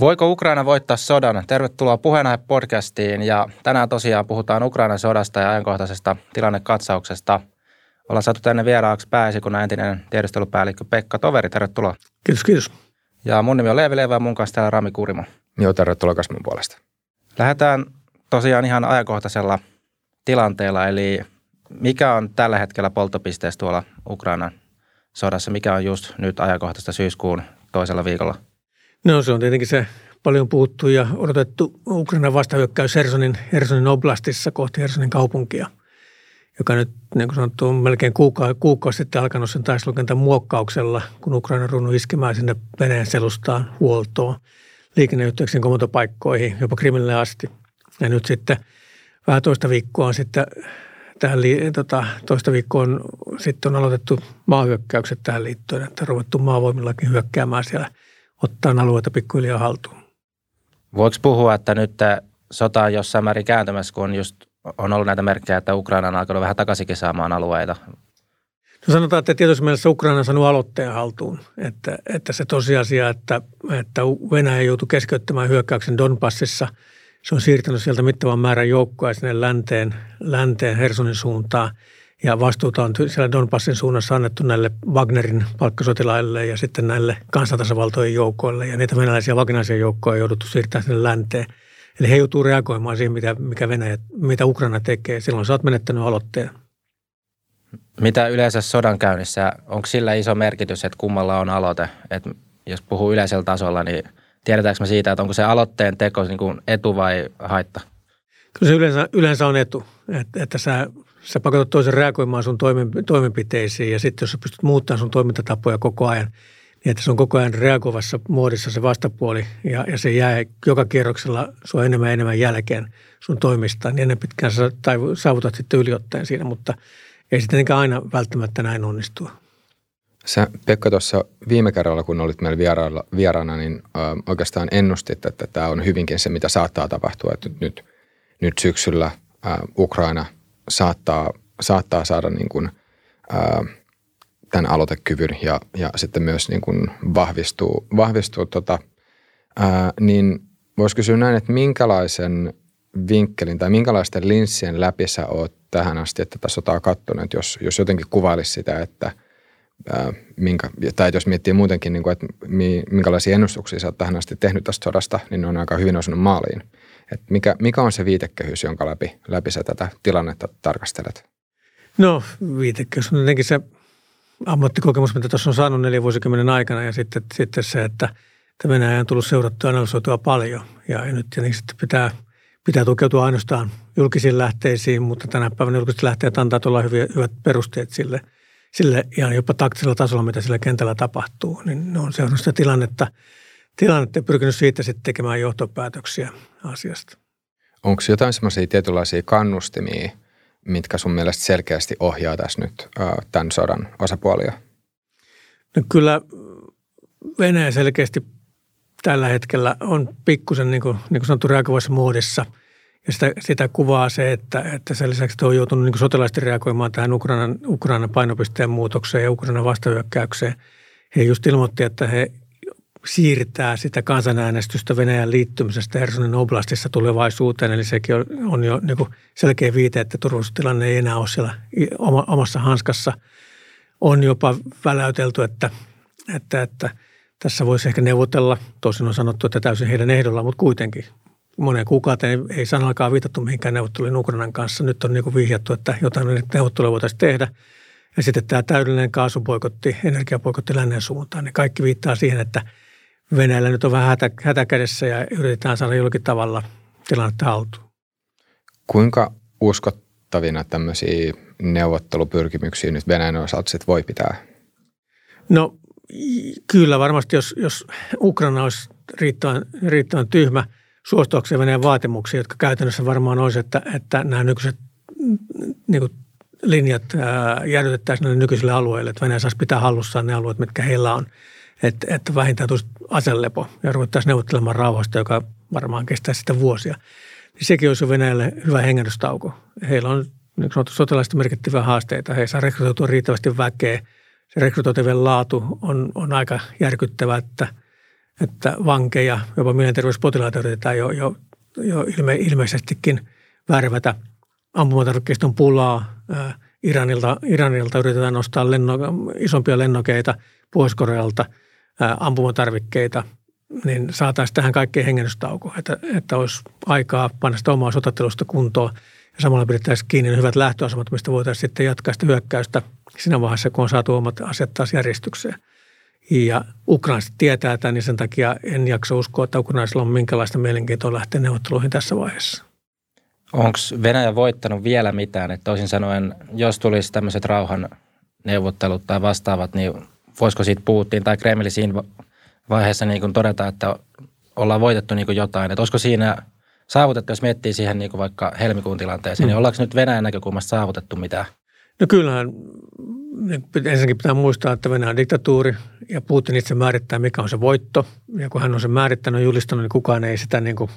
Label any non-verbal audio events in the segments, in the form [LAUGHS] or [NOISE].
Voiko Ukraina voittaa sodan? Tervetuloa puheenaihe podcastiin ja tänään tosiaan puhutaan Ukrainan sodasta ja ajankohtaisesta tilannekatsauksesta. Ollaan saatu tänne vieraaksi pääesikunnan entinen tiedustelupäällikkö Pekka Toveri. Tervetuloa. Kiitos, kiitos. Ja mun nimi on Leevi Leeva ja mun kanssa täällä Rami Kurimo. Joo, tervetuloa mun puolesta. Lähdetään tosiaan ihan ajankohtaisella tilanteella, eli mikä on tällä hetkellä polttopisteessä tuolla Ukrainan sodassa? Mikä on just nyt ajankohtaista syyskuun toisella viikolla? No se on tietenkin se paljon puhuttu ja odotettu Ukrainan vastahyökkäys Hersonin, Hersonin oblastissa kohti Hersonin kaupunkia, joka nyt niin kuin sanottu on melkein kuukausi, kuukausi sitten alkanut sen taistelukentän muokkauksella, kun Ukraina on runnut iskemään sinne Venäjän selustaan huoltoon, liikenneyhteyksien komotopaikkoihin, jopa Krimille asti. Ja nyt sitten vähän toista viikkoa on sitten tähän, tota, toista viikkoa on sitten on aloitettu maahyökkäykset tähän liittyen, että on ruvettu maavoimillakin hyökkäämään siellä, ottaa alueita pikkuhiljaa haltuun. Voiko puhua, että nyt sota on jossain määrin kääntymässä, kun on, just, on ollut näitä merkkejä, että Ukraina on alkanut vähän takaisinkin saamaan alueita? No sanotaan, että tietysti mielessä Ukraina on saanut aloitteen haltuun. Että, että se tosiasia, että, että Venäjä joutui keskeyttämään hyökkäyksen Donbassissa – se on siirtänyt sieltä mittavan määrän joukkoja sinne länteen, länteen Hersonin suuntaan. Ja vastuuta on siellä Donbassin suunnassa annettu näille Wagnerin palkkasotilaille ja sitten näille kansantasavaltojen joukoille. Ja niitä venäläisiä vakinaisia joukkoja on jouduttu siirtämään sinne länteen. Eli he joutuu reagoimaan siihen, mitä, mikä Venäjä, mitä Ukraina tekee. Silloin sä oot menettänyt aloitteen. Mitä yleensä sodan käynnissä, onko sillä iso merkitys, että kummalla on aloite? Että jos puhuu yleisellä tasolla, niin – tiedetäänkö me siitä, että onko se aloitteen teko niin kuin etu vai haitta? Kyllä se yleensä, yleensä on etu, että, että sä, sä pakotat toisen reagoimaan sun toimenpiteisiin ja sitten jos sä pystyt muuttamaan sun toimintatapoja koko ajan, niin että se on koko ajan reagoivassa muodissa se vastapuoli ja, ja se jää joka kierroksella sua enemmän ja enemmän jälkeen sun toimista, niin ennen pitkään sä tai saavutat sitten yliottaen siinä, mutta ei sitten aina välttämättä näin onnistua. Sä Pekka tuossa viime kerralla, kun olit meillä vierailla, vieraana, niin ö, oikeastaan ennustit, että tämä on hyvinkin se, mitä saattaa tapahtua. Että nyt, nyt syksyllä ö, Ukraina saattaa, saattaa saada niin kuin, ö, tämän aloitekyvyn ja, ja sitten myös niin kuin vahvistuu, vahvistuu tota, ö, niin voisi kysyä näin, että minkälaisen vinkkelin tai minkälaisten linssien läpi sä oot tähän asti, että tätä sotaa katsonut, jos, jos jotenkin kuvailisi sitä, että – minkä, tai jos miettii muutenkin, niin kuin, että minkälaisia ennustuksia sä oot tähän asti tehnyt tästä sodasta, niin ne on aika hyvin osunut maaliin. Et mikä, mikä on se viitekehys, jonka läpi, läpi sä tätä tilannetta tarkastelet? No viitekehys on jotenkin se ammattikokemus, mitä tuossa on saanut neljän vuosikymmenen aikana ja sitten, sitten se, että Venäjä on tullut seurattua ja analysoitua paljon ja, nyt niin sitten pitää, pitää tukeutua ainoastaan julkisiin lähteisiin, mutta tänä päivänä julkiset lähteet antaa tuolla hyvät perusteet sille – sille ihan jopa taktisella tasolla, mitä sillä kentällä tapahtuu, niin ne on seurannut sitä tilannetta, tilannetta ja pyrkinyt siitä sitten tekemään johtopäätöksiä asiasta. Onko jotain semmoisia tietynlaisia kannustimia, mitkä sun mielestä selkeästi ohjaa tässä nyt tämän sodan osapuolia? No kyllä Venäjä selkeästi tällä hetkellä on pikkusen, niin kuin, niin kuin sanottu, reagoivassa muodissa – ja sitä, sitä kuvaa se, että, että sen lisäksi että on joutunut niin sotilaisesti reagoimaan tähän Ukrainan, Ukrainan painopisteen muutokseen ja Ukrainan vastahyökkäykseen. He just ilmoitti, että he siirtää sitä kansanäänestystä Venäjän liittymisestä Hersonin oblastissa tulevaisuuteen. Eli sekin on, jo niin selkeä viite, että turvallisuustilanne ei enää ole siellä omassa hanskassa. On jopa väläytelty, että, että, että tässä voisi ehkä neuvotella. Tosin on sanottu, että täysin heidän ehdolla, mutta kuitenkin moneen kuukauteen ei sanallakaan viitattu mihinkään neuvotteluun Ukrainan kanssa. Nyt on niin vihjattu, että jotain neuvotteluja voitaisiin tehdä. Ja sitten tämä täydellinen kaasupoikotti, energiapoikotti lännen suuntaan, niin kaikki viittaa siihen, että Venäjällä nyt on vähän hätä, hätäkädessä ja yritetään saada jollakin tavalla tilannetta haltuun. Kuinka uskottavina tämmöisiä neuvottelupyrkimyksiä nyt Venäjän osalta sit voi pitää? No kyllä varmasti, jos, jos Ukraina olisi riittävän, riittävän tyhmä – suostuakseen Venäjän vaatimuksia, jotka käytännössä varmaan olisi, että, että nämä nykyiset niin kuin linjat jäädytettäisiin näille nykyisille alueille, että Venäjä saisi pitää hallussaan ne alueet, mitkä heillä on. Että, että vähintään tulisi aselepo ja ruvettaisiin neuvottelemaan rauhasta, joka varmaan kestää sitä vuosia. Niin sekin olisi Venäjälle hyvä hengähdystauko. Heillä on niin sanottu sotilaista merkittäviä haasteita. He saa rekrytoitua riittävästi väkeä. Se rekrytoitavien laatu on, on aika järkyttävä, että – että vankeja, jopa mielenterveyspotilaita yritetään jo, jo, jo ilme, ilmeisestikin väärävätä ampumatarvikkeista on pulaa. Iranilta, Iranilta yritetään nostaa lenno, isompia lennokeita, Pohjois-Korealta ampumatarvikkeita, niin saataisiin tähän kaikkeen hengennystauko, että, että olisi aikaa panna sitä omaa sotattelusta kuntoon ja samalla pidettäisiin kiinni ne hyvät lähtöasemat, mistä voitaisiin sitten jatkaa sitä hyökkäystä siinä vaiheessa, kun on saatu omat asiat taas järjestykseen. Ja ukrainaiset tietää tämän, niin sen takia en jaksa uskoa, että ukrainaisilla on minkälaista mielenkiintoa lähteä neuvotteluihin tässä vaiheessa. Onko Venäjä voittanut vielä mitään? Että toisin sanoen, jos tulisi tämmöiset rauhan neuvottelut tai vastaavat, niin voisiko siitä Putin tai Kremli siinä vaiheessa niin kuin todeta, että ollaan voitettu niin kuin jotain? Että olisiko siinä saavutettu, jos miettii siihen niin kuin vaikka helmikuun tilanteeseen, niin mm. niin ollaanko nyt Venäjän näkökulmasta saavutettu mitään? No kyllähän ensinnäkin pitää muistaa, että Venäjän diktatuuri ja Putin itse määrittää, mikä on se voitto. Ja kun hän on sen määrittänyt ja julistanut, niin kukaan ei sitä niin kuin,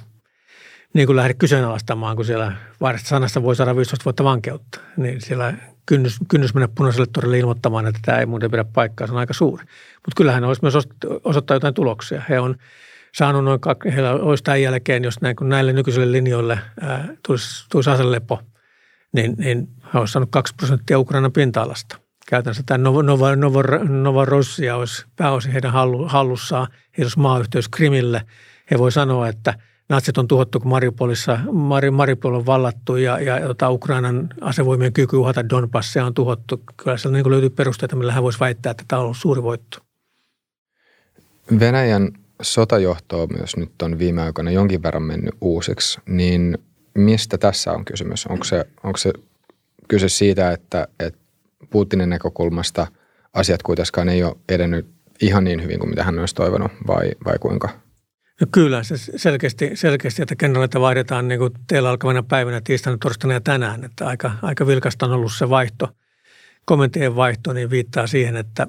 niin kuin lähde kyseenalaistamaan, kun siellä vaarasta sanasta voi saada 15 vuotta vankeutta. Niin siellä kynnys, kynnys mennä punaiselle torille ilmoittamaan, että tämä ei muuten pidä paikkaa, se on aika suuri. Mutta kyllähän olisi myös osoittaa jotain tuloksia. He on saanut noin, heillä olisi tämän jälkeen, jos näin, kun näille nykyisille linjoille ää, tulisi, tulisi aselepo, niin, niin he olisi saanut 2 prosenttia Ukrainan pinta-alasta. Käytännössä tämä Nova, Nova, Nova, Nova Rossia olisi pääosin heidän hallussaan. Heillä olisi maayhteys Krimille. He voi sanoa, että natsit on tuhottu, kun Mariupolissa, Mari, Mariupol on vallattu ja, ja jota Ukrainan asevoimien kyky uhata Donbassia on tuhottu. Kyllä siellä niin löytyy perusteita, millä hän voisi väittää, että tämä on ollut suuri voitto. Venäjän sotajohto myös nyt on viime aikoina jonkin verran mennyt uusiksi, niin mistä tässä on kysymys? Onko se, onko se kyse siitä, että, että Putinin näkökulmasta asiat kuitenkaan ei ole edennyt ihan niin hyvin kuin mitä hän olisi toivonut vai, vai kuinka? No kyllä, se selkeästi, selkeästi että kenraaleita vaihdetaan niin kuin teillä alkavana päivänä, tiistaina, torstaina ja tänään. Että aika, aika vilkasta on ollut se vaihto, kommenttien vaihto, niin viittaa siihen, että,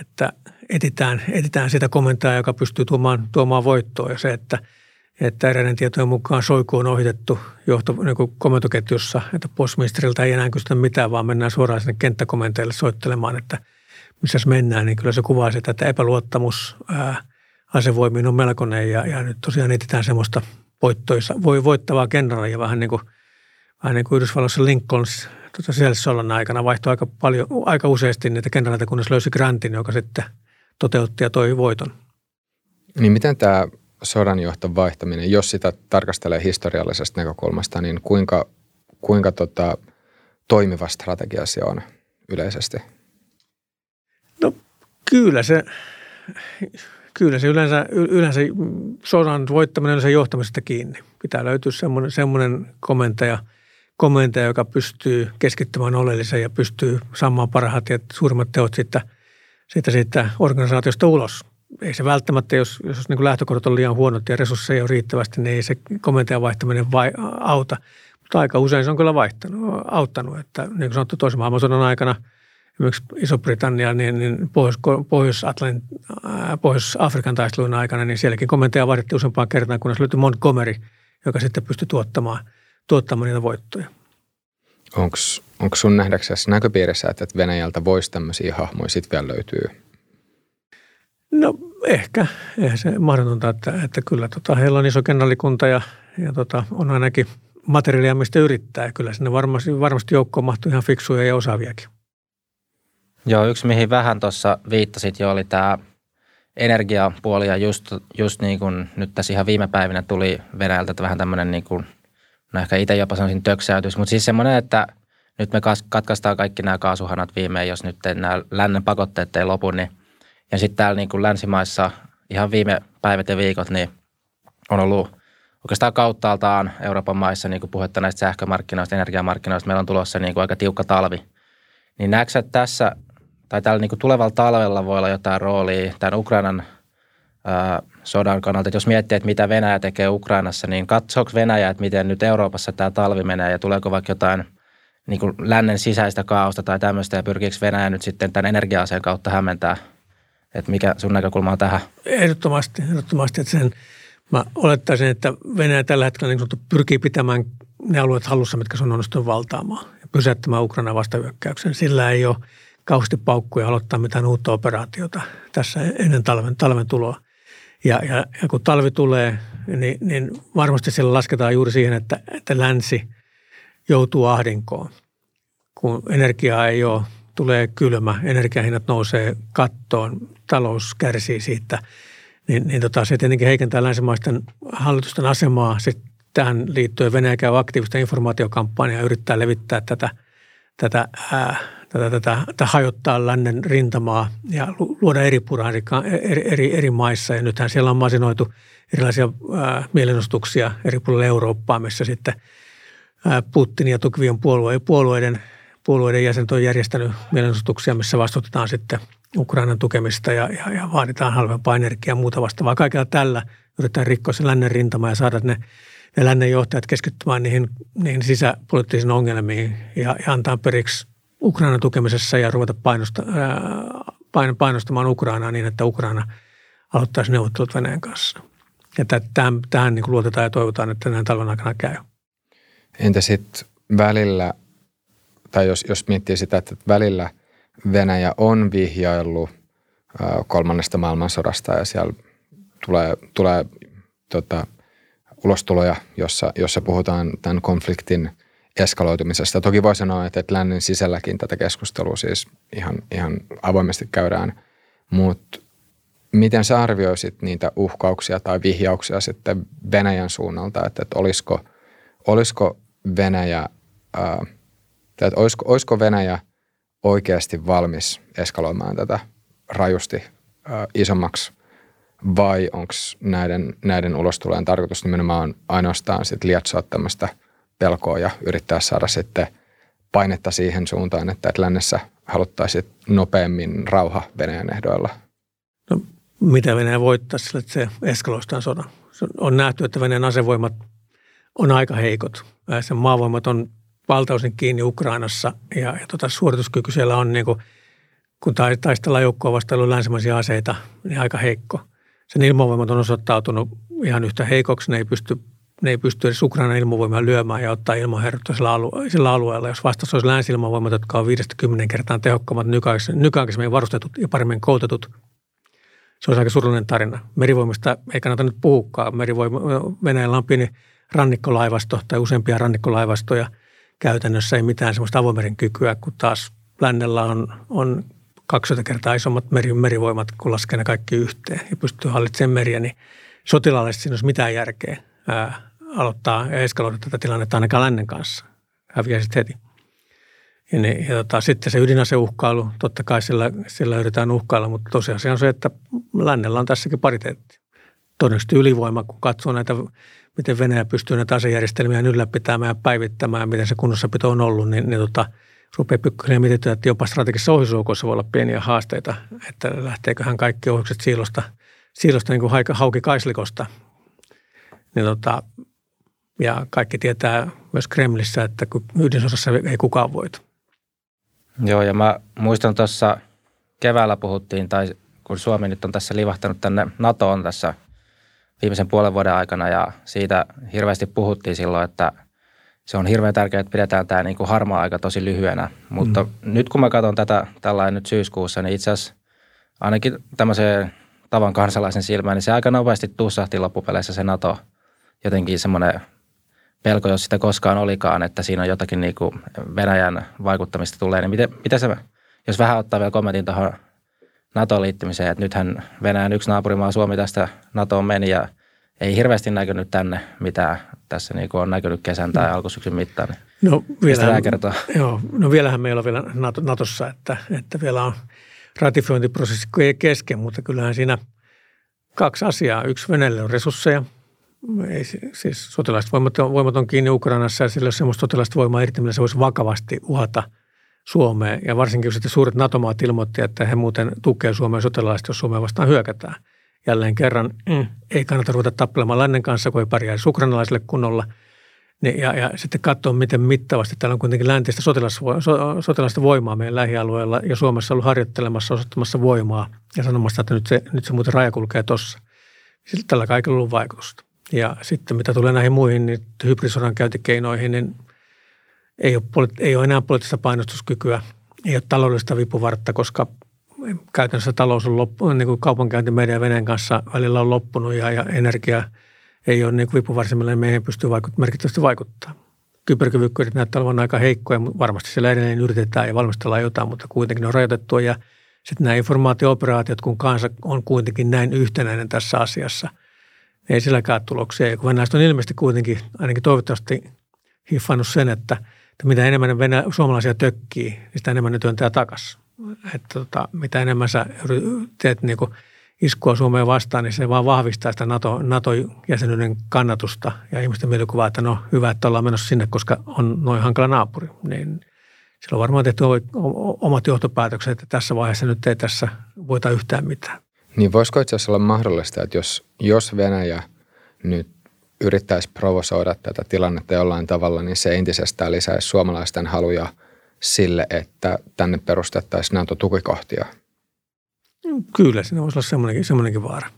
että etitään, etitään sitä komentaa, joka pystyy tuomaan, tuomaan voittoa. Ja se, että, että eräiden tietojen mukaan Soiku on ohitettu johto, niin kuin komentoketjussa, että postministeriltä ei enää kysytä mitään, vaan mennään suoraan sinne kenttäkomenteille soittelemaan, että missä mennään, niin kyllä se kuvaa sitä, että epäluottamus asevoimiin on melkoinen ja, ja nyt tosiaan etsitään semmoista voittoisa, voi voittavaa kenraalia vähän niin kuin, vähän niin kuin Yhdysvalloissa Lincolns tota siellä aikana vaihtoi aika paljon, aika useasti niitä kenraaleita, kunnes löysi Grantin, joka sitten – toteutti ja toi voiton. Niin miten tämä sodanjohton vaihtaminen, jos sitä tarkastelee historiallisesta näkökulmasta, niin kuinka, kuinka tota, toimiva strategia se on yleisesti? No kyllä se, kyllä se yleensä, yleensä sodan voittaminen on se johtamisesta kiinni. Pitää löytyä semmoinen, semmoinen komentaja, komentaja, joka pystyy keskittymään oleelliseen ja pystyy saamaan parhaat ja suurimmat teot sitten – siitä, siitä organisaatiosta ulos. Ei se välttämättä, jos, jos niin lähtökohdat on liian huonot ja resursseja on riittävästi, niin ei se komentajan vaihtaminen vai, auta. Mutta aika usein se on kyllä vaihtanut, auttanut. Että niin kuin sanottu, toisen maailmansodan aikana esimerkiksi Iso-Britannia, niin, niin Pohjois, Pohjois-Afrikan taistelun aikana, niin sielläkin komentaja vaihdettiin useampaan kertaan, kunnes löytyi Montgomery, joka sitten pystyi tuottamaan, tuottamaan niitä voittoja. Onko sun nähdäksesi näköpiirissä, että Venäjältä voisi tämmöisiä hahmoja sitten vielä löytyy? No ehkä, eihän se mahdotonta, että, että kyllä tota, heillä on iso kenralikunta ja, ja tota, on ainakin materiaalia, mistä yrittää. Kyllä sinne varmasti, varmasti joukkoon mahtuu ihan fiksuja ja osaaviakin. Joo, yksi mihin vähän tuossa viittasit jo oli tämä energiapuoli ja just, just niin kuin nyt tässä ihan viime päivinä tuli Venäjältä vähän tämmöinen niin kuin no ehkä itse jopa sanoisin töksäytys, mutta siis semmoinen, että nyt me katkaistaan kaikki nämä kaasuhanat viimein, jos nyt nämä lännen pakotteet ei lopu, niin ja sitten täällä niin kuin länsimaissa ihan viime päivät ja viikot, niin on ollut oikeastaan kauttaaltaan Euroopan maissa niin kuin puhetta näistä sähkömarkkinoista, energiamarkkinoista. Meillä on tulossa niin kuin aika tiukka talvi. Niin näetkö tässä, tai tällä niin kuin tulevalla talvella voi olla jotain roolia tämän Ukrainan sodan kannalta. Että jos miettii, että mitä Venäjä tekee Ukrainassa, niin katsoako Venäjä, että miten nyt Euroopassa tämä talvi menee ja tuleeko vaikka jotain niin kuin lännen sisäistä kaaosta tai tämmöistä ja pyrkiikö Venäjä nyt sitten tämän energia-aseen kautta hämmentää? Että mikä sun näkökulma on tähän? Ehdottomasti, ehdottomasti. Että sen, mä olettaisin, että Venäjä tällä hetkellä niin sanottu, pyrkii pitämään ne alueet hallussa, mitkä se on onnistunut valtaamaan ja pysäyttämään Ukrainan vastahyökkäyksen. Sillä ei ole kauheasti paukkuja aloittaa mitään uutta operaatiota tässä ennen talven, talven tuloa. Ja, ja, ja kun talvi tulee, niin, niin varmasti siellä lasketaan juuri siihen, että, että länsi joutuu ahdinkoon. Kun energiaa ei ole, tulee kylmä, energiahinnat nousee kattoon, talous kärsii siitä, niin, niin tota, se tietenkin heikentää länsimaisten hallitusten asemaa. Sitten tähän liittyen Venäjä käy aktiivista informaatiokampanjaa ja yrittää levittää tätä, tätä, ää, tätä, tätä, tätä hajottaa lännen rintamaa ja luoda eri puraa eri, eri, eri maissa. Ja nythän siellä on masinoitu erilaisia ää, mielenostuksia eri puolilla Eurooppaa, missä sitten Putin ja tukivien puolueiden, puolueiden, puolueiden jäsenet on järjestänyt mielenostuksia, missä vastustetaan sitten Ukrainan tukemista ja, ja, ja vaaditaan halvempaa energiaa ja muuta vastaavaa. Kaikella tällä yritetään rikkoa se lännen rintama ja saada ne ne lännen johtajat keskittymään niihin, niihin sisäpoliittisiin ongelmiin ja, ja antaa periksi Ukrainan tukemisessa ja ruveta painosta, ää, painostamaan Ukrainaa niin, että Ukraina aloittaisi neuvottelut Venäjän kanssa. Ja tähän, tähän niin luotetaan ja toivotaan, että näin talven aikana käy. Entä sitten välillä, tai jos, jos miettii sitä, että välillä Venäjä on vihjaillut kolmannesta maailmansodasta ja siellä tulee, tulee tota, ulostuloja, jossa, jossa puhutaan tämän konfliktin eskaloitumisesta. Toki voi sanoa, että, että lännen sisälläkin tätä keskustelua siis ihan, ihan avoimesti käydään, mutta miten sä arvioisit niitä uhkauksia tai vihjauksia sitten Venäjän suunnalta, että, että olisiko, olisiko Venäjä, ää, että olisiko, olisiko Venäjä oikeasti valmis eskaloimaan tätä rajusti ää, isommaksi vai onko näiden, näiden ulostulojen tarkoitus nimenomaan ainoastaan sit lietsoa tämmöistä pelkoa ja yrittää saada sitten painetta siihen suuntaan, että, että lännessä haluttaisiin nopeammin rauha Venäjän ehdoilla? No, mitä Venäjä voittaa sillä, että se eskaloistaan sodan? On nähty, että Venäjän asevoimat on aika heikot. Sen maavoimat on valtaosin kiinni Ukrainassa ja, ja tota, suorituskyky siellä on, niin kuin, kun taistellaan joukkoa vastaan länsimaisia aseita, niin aika heikko – sen ilmavoimat on osoittautunut ihan yhtä heikoksi. Ne ei pysty, ne ei pysty edes Ukrainan ilmavoimia lyömään ja ottaa ilmaherrutta sillä, alue, sillä alueella. Jos vastassa olisi länsi-ilmavoimat, jotka on 50 kertaa tehokkaammat, nykyaikaisemmin varustetut ja paremmin koulutetut, se olisi aika surullinen tarina. Merivoimista ei kannata nyt puhukaan. Merivoima, Venäjällä on pieni rannikkolaivasto tai useampia rannikkolaivastoja. Käytännössä ei mitään sellaista avomeren kykyä, kun taas lännellä on, on 20 kertaa isommat meri, merivoimat, kun laskee ne kaikki yhteen ja pystyy hallitsemaan meriä, niin sotilaallisesti siinä olisi mitään järkeä ää, aloittaa ja eskaloida tätä tilannetta ainakaan lännen kanssa. Häviäisit heti. Ja, ne, ja tota, sitten se ydinaseuhkailu, totta kai sillä, sillä yritetään uhkailla, mutta tosiasia on se, että lännellä on tässäkin pariteetti. Todennäköisesti ylivoima, kun katsoo näitä, miten Venäjä pystyy näitä asejärjestelmiä ylläpitämään ja päivittämään, miten se kunnossapito on ollut, niin, niin tota, rupeaa pikkuhiljaa mietitään, että jopa strategisissa ohjusjoukoissa voi olla pieniä haasteita, että lähteeköhän kaikki ohjukset siilosta, siilosta niin kuin hauki kaislikosta. Niin tota, ja kaikki tietää myös Kremlissä, että ydinsodassa ei kukaan voita. Joo, ja mä muistan tuossa keväällä puhuttiin, tai kun Suomi nyt on tässä livahtanut tänne NATOon tässä viimeisen puolen vuoden aikana, ja siitä hirveästi puhuttiin silloin, että – se on hirveän tärkeää, että pidetään tämä niin kuin harmaa aika tosi lyhyenä. Mutta mm. nyt kun mä katson tätä tällainen nyt syyskuussa, niin itse asiassa ainakin tämmöiseen tavan kansalaisen silmään, niin se aika nopeasti tussahti loppupeleissä se NATO jotenkin semmoinen pelko, jos sitä koskaan olikaan, että siinä on jotakin niin kuin Venäjän vaikuttamista tulee. Niin miten, miten se, jos vähän ottaa vielä kommentin tuohon NATO-liittymiseen, että nythän Venäjän yksi naapurimaa Suomi tästä NATOon meni ja ei hirveästi näkynyt tänne mitään tässä niin kuin on näkynyt kesän tai alkusyksyn mittaan. Niin no, vielä, kertoa? Joo, no vielähän meillä on vielä Natossa, että, että vielä on ratifiointiprosessi kesken, mutta kyllähän siinä kaksi asiaa. Yksi Venäjälle on resursseja. Ei, siis sotilaiset voimat, voimat on kiinni Ukrainassa ja sillä on sellaista sotilaista voimaa irti, millä se voisi vakavasti uhata Suomeen. Ja varsinkin sitten suuret NATO-maat ilmoitti, että he muuten tukee Suomea sotilaista, jos Suomea vastaan hyökätään – jälleen kerran mm, ei kannata ruveta tappelemaan lännen kanssa, kun ei pärjää ukrainalaisille kunnolla. Niin, ja, ja sitten katsoa, miten mittavasti täällä on kuitenkin läntistä sotilaista voimaa meidän lähialueella ja Suomessa ollut harjoittelemassa, osoittamassa voimaa ja sanomassa, että nyt se, nyt se muuten raja kulkee tuossa. Sillä tällä kaikilla on ollut vaikutusta. Ja sitten mitä tulee näihin muihin niin hybridisodan käyntikeinoihin, niin ei ole, ei ole enää poliittista painostuskykyä, ei ole taloudellista vipuvartta, koska käytännössä talous on loppu, niin kuin kaupankäynti meidän ja Venäjän kanssa välillä on loppunut ja, ja energia ei ole niin vipuvarsimella, niin meihin pystyy vaikut, merkittävästi vaikuttaa. Kyberkyvykkyydet näyttää olevan aika heikkoja, mutta varmasti siellä edelleen yritetään ja valmistellaan jotain, mutta kuitenkin ne on rajoitettua ja sitten nämä informaatio-operaatiot, kun kansa on kuitenkin näin yhtenäinen tässä asiassa, ei silläkään tuloksia. Ja kun venäläiset on ilmeisesti kuitenkin, ainakin toivottavasti hiffannut sen, että, että mitä enemmän venä, suomalaisia tökkii, niin sitä enemmän ne työntää takaisin. Että tota, mitä enemmän sä teet niin kuin iskua Suomeen vastaan, niin se vaan vahvistaa sitä NATO, NATO-jäsenyyden kannatusta ja ihmisten mielikuvaa, että no hyvä, että ollaan menossa sinne, koska on noin hankala naapuri. Niin silloin varmaan tehty omat johtopäätökset, että tässä vaiheessa nyt ei tässä voita yhtään mitään. Niin voisiko itse asiassa olla mahdollista, että jos, jos Venäjä nyt yrittäisi provosoida tätä tilannetta jollain tavalla, niin se entisestään lisäisi suomalaisten haluja sille, että tänne perustettaisiin NATO-tukikohtia? Kyllä, siinä voisi olla semmoinenkin, semmoinenkin vaara.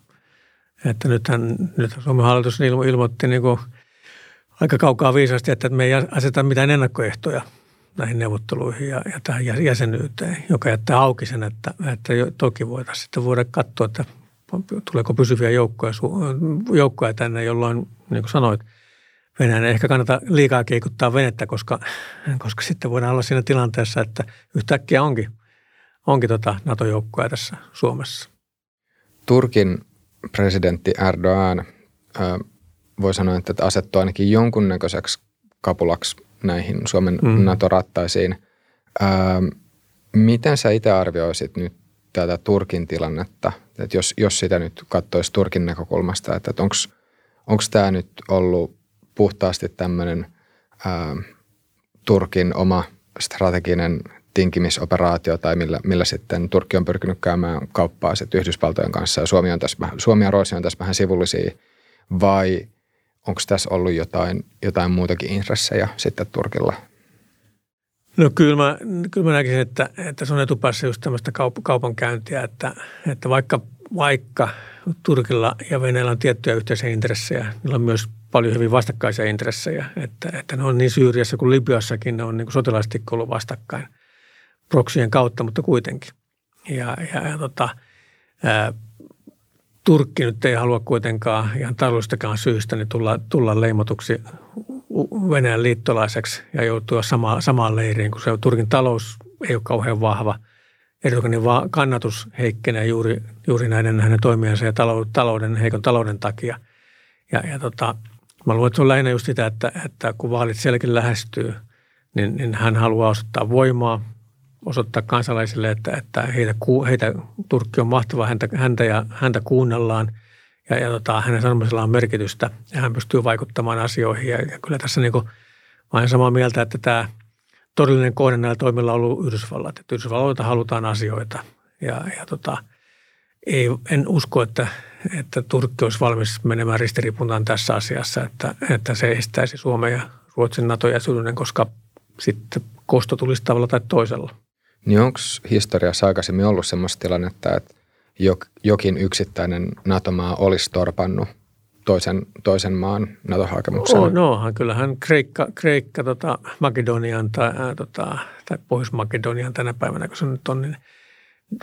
Että nythän, nyt Suomen hallitus ilmo, ilmoitti niin kuin aika kaukaa viisaasti, että me ei aseta mitään ennakkoehtoja näihin neuvotteluihin ja, ja tähän jäsenyyteen, joka jättää auki sen, että, että toki voitaisiin sitten voida katsoa, että tuleeko pysyviä joukkoja, joukkoja tänne, jolloin, niin kuin sanoit, Venäjän ehkä kannata liikaa keikuttaa venettä, koska, koska sitten voidaan olla siinä tilanteessa, että yhtäkkiä onkin, onkin tota NATO-joukkoja tässä Suomessa. Turkin presidentti Erdogan voi sanoa, että asettuu ainakin jonkunnäköiseksi kapulaksi näihin Suomen mm. NATO-rattaisiin. miten sä itse arvioisit nyt tätä Turkin tilannetta, että jos, jos sitä nyt katsoisi Turkin näkökulmasta, että, että onko tämä nyt ollut puhtaasti tämmöinen Turkin oma strateginen tinkimisoperaatio tai millä, millä sitten Turkki on pyrkinyt käymään kauppaa sitten Yhdysvaltojen kanssa ja Suomi, on tässä, Suomi ja Ruotsi on tässä vähän sivullisia vai onko tässä ollut jotain, jotain muutakin intressejä sitten Turkilla No kyllä mä, kyllä mä näkisin, että, että se on etupäässä just tämmöistä kaup- kaupankäyntiä, että, että vaikka, vaikka Turkilla ja Venäjällä on tiettyjä yhteisiä intressejä, niillä on myös paljon hyvin vastakkaisia intressejä, että, että ne on niin Syyriassa kuin Libyassakin, ne on niin sotilaisesti ollut vastakkain proksien kautta, mutta kuitenkin. Ja, ja, ja tota, ää, Turkki nyt ei halua kuitenkaan ihan taloudellistakaan syystä niin tulla, tulla leimotuksi Venäjän liittolaiseksi ja joutua sama, samaan leiriin, kun se Turkin talous ei ole kauhean vahva. Erdoganin kannatus heikkenee juuri, juuri näiden hänen toimijansa ja talouden, heikon talouden takia. Ja, ja tota, mä luulen, että se on lähinnä just sitä, että, että kun vaalit selkeä lähestyy, niin, niin hän haluaa osoittaa voimaa, osoittaa kansalaisille, että, että heitä, heitä, Turkki on mahtava, häntä, häntä, ja, häntä kuunnellaan – ja, ja tota, hänen sanomisella on merkitystä ja hän pystyy vaikuttamaan asioihin. Ja, ja kyllä tässä niin kuin, olen samaa mieltä, että tämä todellinen kohde näillä toimilla on ollut Yhdysvallat. Että Yhdysvalloilta halutaan asioita ja, ja tota, ei, en usko, että, että Turkki olisi valmis menemään ristiripuntaan tässä asiassa, että, että se estäisi Suomen ja Ruotsin NATO-jäsenyyden, koska sitten kosto tulisi tavalla tai toisella. Niin onko historiassa aikaisemmin ollut sellaista tilannetta, että jokin yksittäinen NATO-maa olisi torpannut toisen, toisen maan NATO-hakemuksen? Oh, no, kyllähän Kreikka, Kreikka tota, Makedonian tai, ää, tota, tai Pohjois-Makedonian tänä päivänä, kun se nyt on, niin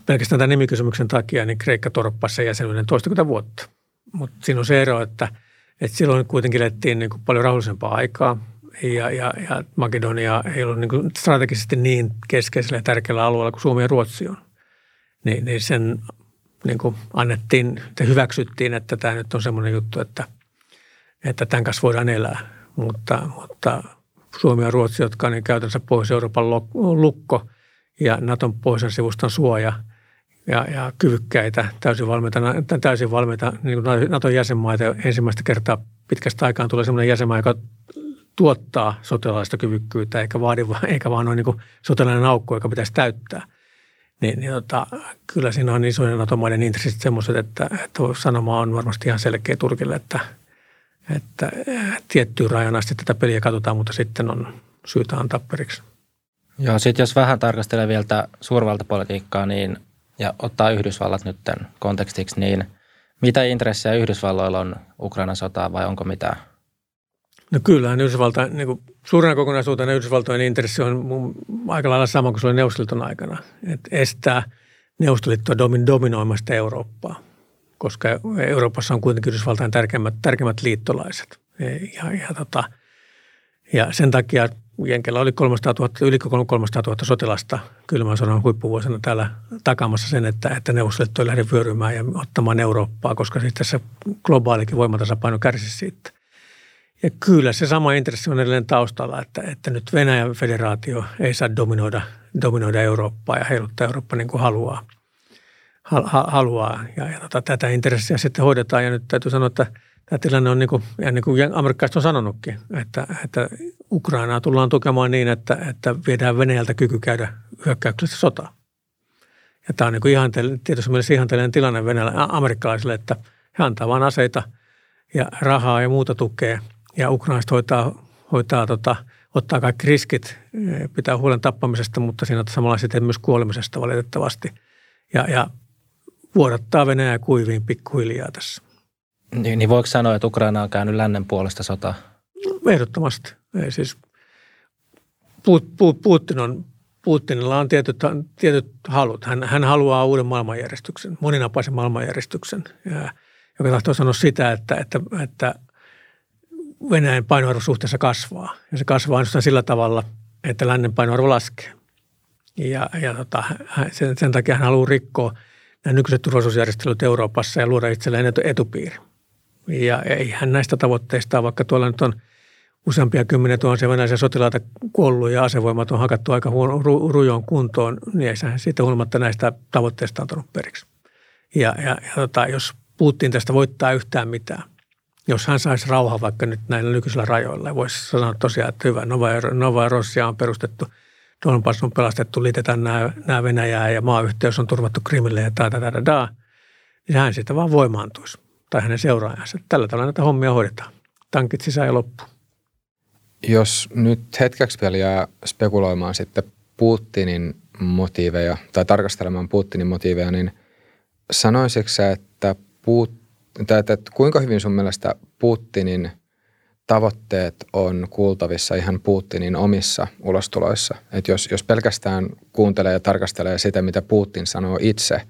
pelkästään tämän nimikysymyksen takia, niin Kreikka torppasi sen jäsenyyden toistakymmentä vuotta. Mutta siinä on se ero, että, että silloin kuitenkin lettiin niin paljon rauhallisempaa aikaa ja, ja, ja Makedonia ei ollut niin strategisesti niin keskeisellä ja tärkeällä alueella kuin Suomi ja Ruotsi on. Niin, niin sen niin kuin annettiin, että hyväksyttiin, että tämä nyt on semmoinen juttu, että, että tämän kanssa voidaan elää. Mutta, mutta Suomi ja Ruotsi, jotka on niin käytännössä Pohjois-Euroopan lukko ja Naton pohjoisen sivuston suoja ja, ja kyvykkäitä, täysin valmiita, täysin valmiita niin Naton jäsenmaita. Ensimmäistä kertaa pitkästä aikaan tulee semmoinen jäsenmaa, joka tuottaa sotilaallista kyvykkyyttä, eikä, vaadi, eikä vaan ole niin sotilainen aukko, joka pitäisi täyttää – niin, niin tota, kyllä siinä on isojen NATO-maiden intressit semmoiset, että, että sanoma on varmasti ihan selkeä Turkille, että, että tiettyyn rajan asti tätä peliä katsotaan, mutta sitten on syytä antaa periksi. Joo, sitten jos vähän tarkastelee vielä suurvaltapolitiikkaa niin, ja ottaa Yhdysvallat nyt kontekstiksi, niin mitä intressejä Yhdysvalloilla on Ukrainan sotaa vai onko mitään? No kyllähän Yhdysvalta, niin kuin suurena kokonaisuutena Yhdysvaltojen intressi on aika lailla sama kuin se oli Neuvostoliiton aikana. Että estää Neuvostoliittoa dominoimasta Eurooppaa, koska Euroopassa on kuitenkin Yhdysvaltain tärkeimmät, tärkeimmät liittolaiset. Ja, ja, tota, ja sen takia Jenkellä oli 300 000, yli 300 000 sotilasta kylmän sodan huippuvuosina täällä takamassa sen, että, että Neuvostoliitto ei lähde vyörymään ja ottamaan Eurooppaa, koska sitten se globaalikin voimatasapaino kärsi siitä. Ja kyllä se sama intressi on edelleen taustalla, että, että nyt Venäjän federaatio ei saa dominoida, dominoida Eurooppaa ja heiluttaa Eurooppa niin kuin haluaa. haluaa. Ja, ja tota, tätä intressiä sitten hoidetaan ja nyt täytyy sanoa, että tämä tilanne on niin kuin, ja niin kuin amerikkalaiset on sanonutkin, että, että Ukrainaa tullaan tukemaan niin, että, että viedään Venäjältä kyky käydä hyökkäyksessä sotaa. Ja tämä on niin kuin ihanteellinen, tietysti mielessä ihanteellinen tilanne Venäjällä, amerikkalaisille, että he antaa vain aseita ja rahaa ja muuta tukea – ja ukrainaiset hoitaa, hoitaa tota, ottaa kaikki riskit, eh, pitää huolen tappamisesta, mutta siinä on samalla sitten myös kuolemisesta valitettavasti. Ja, ja vuodattaa Venäjä kuiviin pikkuhiljaa tässä. Niin, niin voiko sanoa, että Ukraina on käynyt lännen puolesta sotaa? Ehdottomasti. Ei siis, Putin on, Putinilla on tietyt, tietyt halut. Hän, hän haluaa uuden maailmanjärjestyksen, moninapaisen maailmanjärjestyksen, ja, joka tahtoo sanoa sitä, että, että, että Venäjän painoarvo suhteessa kasvaa. Ja se kasvaa ainoastaan sillä tavalla, että lännen painoarvo laskee. Ja, ja tota, sen, sen takia hän haluaa rikkoa nämä nykyiset turvallisuusjärjestelyt Euroopassa ja luoda itselleen etupiiri. Ja ei hän näistä tavoitteista, vaikka tuolla nyt on useampia kymmeniä tuhansia venäläisiä sotilaita kuollut ja asevoimat on hakattu aika huono, ru, rujoon kuntoon, niin ei siitä huolimatta näistä tavoitteista antanut periksi. Ja, ja, ja tota, jos Putin tästä voittaa yhtään mitään, jos hän saisi rauhaa vaikka nyt näillä nykyisillä rajoilla, voisi sanoa tosiaan, että hyvä, Nova, Nova Rossia on perustettu, Donbass on pelastettu, liitetään nämä, nämä Venäjää ja maayhteys on turvattu Krimille ja da, da, da, niin hän siitä vaan voimaantuisi tai hänen seuraajansa. Tällä tavalla näitä hommia hoidetaan. Tankit sisään ja loppu. Jos nyt hetkeksi vielä jää spekuloimaan sitten Putinin motiiveja tai tarkastelemaan Putinin motiiveja, niin sanoisitko että Putin että, että kuinka hyvin sun mielestä Putinin tavoitteet on kuultavissa ihan Putinin omissa ulostuloissa? Että jos, jos pelkästään kuuntelee ja tarkastelee sitä, mitä Putin sanoo itse,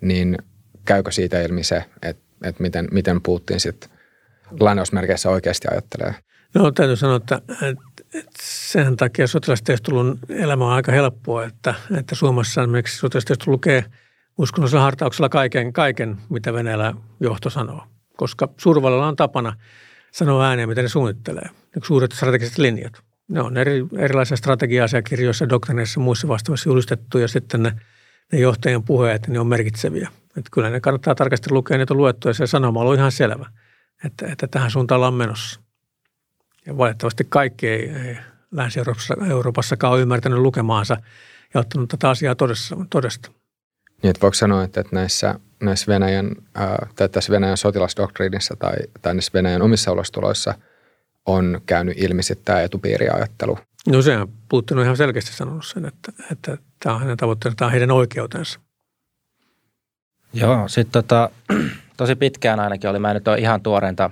niin käykö siitä ilmi se, että, että miten, miten Putin sitten lainausmerkeissä oikeasti ajattelee? No täytyy sanoa, että, että, että sen takia sotilastiedustelun elämä on aika helppoa, että, että Suomessa esimerkiksi sotilastiedustelu lukee – uskonnollisella hartauksella kaiken, kaiken, mitä Venäjällä johto sanoo. Koska suurvallalla on tapana sanoa ääneen, mitä ne suunnittelee. Suuret strategiset linjat. Ne on eri, erilaisia strategia-asiakirjoissa, doktrineissa muissa vastaavissa julistettu ja sitten ne, ne johtajien puheet, ne on merkitseviä. Että kyllä ne kannattaa tarkasti lukea, niitä on luettu ja se sanoma on ihan selvä, että, että tähän suuntaan ollaan menossa. Ja valitettavasti kaikki ei, ei Länsi-Euroopassakaan ole ymmärtänyt lukemaansa ja ottanut tätä asiaa todesta. todesta. Niin, että voiko sanoa, että näissä, näissä Venäjän, ää, tai tässä Venäjän sotilasdoktriinissa tai, tai näissä Venäjän omissa ulostuloissa on käynyt ilmi sitten tämä etupiiriajattelu? No sehän Putin on ihan selkeästi sanonut sen, että, että tämä on hänen tavoitteensa, tämä on heidän oikeutensa. Joo, sitten tota, [CLEARS THROAT] tosi pitkään ainakin oli, mä en nyt ole ihan tuoreinta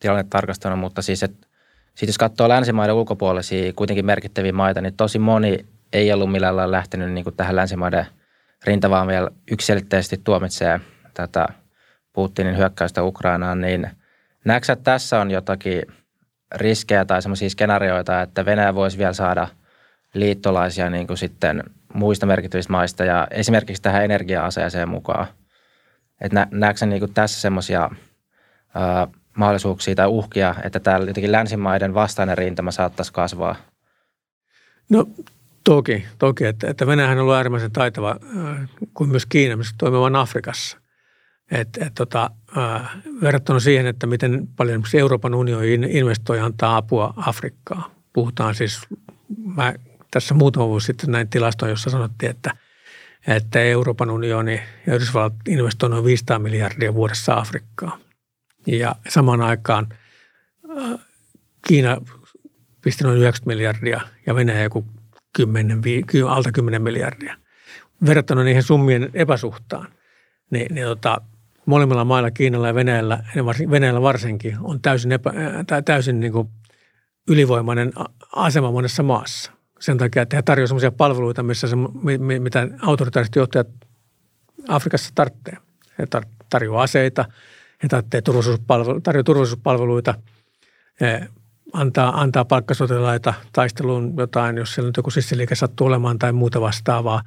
tilannetta tarkastanut, mutta siis, että sit jos katsoo länsimaiden ulkopuolisia kuitenkin merkittäviä maita, niin tosi moni ei ollut millään lailla lähtenyt niin kuin tähän länsimaiden – rinta vaan vielä yksilitteisesti tuomitsee tätä Putinin hyökkäystä Ukrainaan, niin näetkö että tässä on jotakin riskejä tai semmoisia skenaarioita, että Venäjä voisi vielä saada liittolaisia niin kuin sitten muista merkittävistä maista ja esimerkiksi tähän energia-aseeseen mukaan? Että näetkö niin tässä semmoisia mahdollisuuksia tai uhkia, että täällä jotenkin länsimaiden vastainen rintama saattaisi kasvaa? No Toki, toki että, että Venäjähän on ollut äärimmäisen taitava, äh, kuin myös Kiina, missä toimivan Afrikassa. Et, et, tota, äh, verrattuna siihen, että miten paljon Euroopan unioni investoi antaa apua Afrikkaan. Puhutaan siis, mä tässä muutama vuosi sitten näin tilaston, jossa sanottiin, että, että Euroopan unioni ja Yhdysvallat investoi noin 500 miljardia vuodessa Afrikkaan. Ja samaan aikaan äh, Kiina pisti noin 90 miljardia ja Venäjä joku 10, alta 10 miljardia. Verrattuna niihin summien epäsuhtaan, niin, niin tota, molemmilla mailla, Kiinalla ja Venäjällä, Venäjällä varsinkin, on täysin, epä, tai täysin niin kuin ylivoimainen asema monessa maassa. Sen takia, että he tarjoavat sellaisia palveluita, missä se, mitä autoritaariset johtajat Afrikassa tarvitsee. He tarjoaa aseita, he tarvitsee turvallisuuspalvelu, tarjoaa turvallisuuspalveluita, antaa, antaa palkkasotilaita taisteluun jotain, jos siellä nyt joku sissiliike sattuu olemaan tai muuta vastaavaa,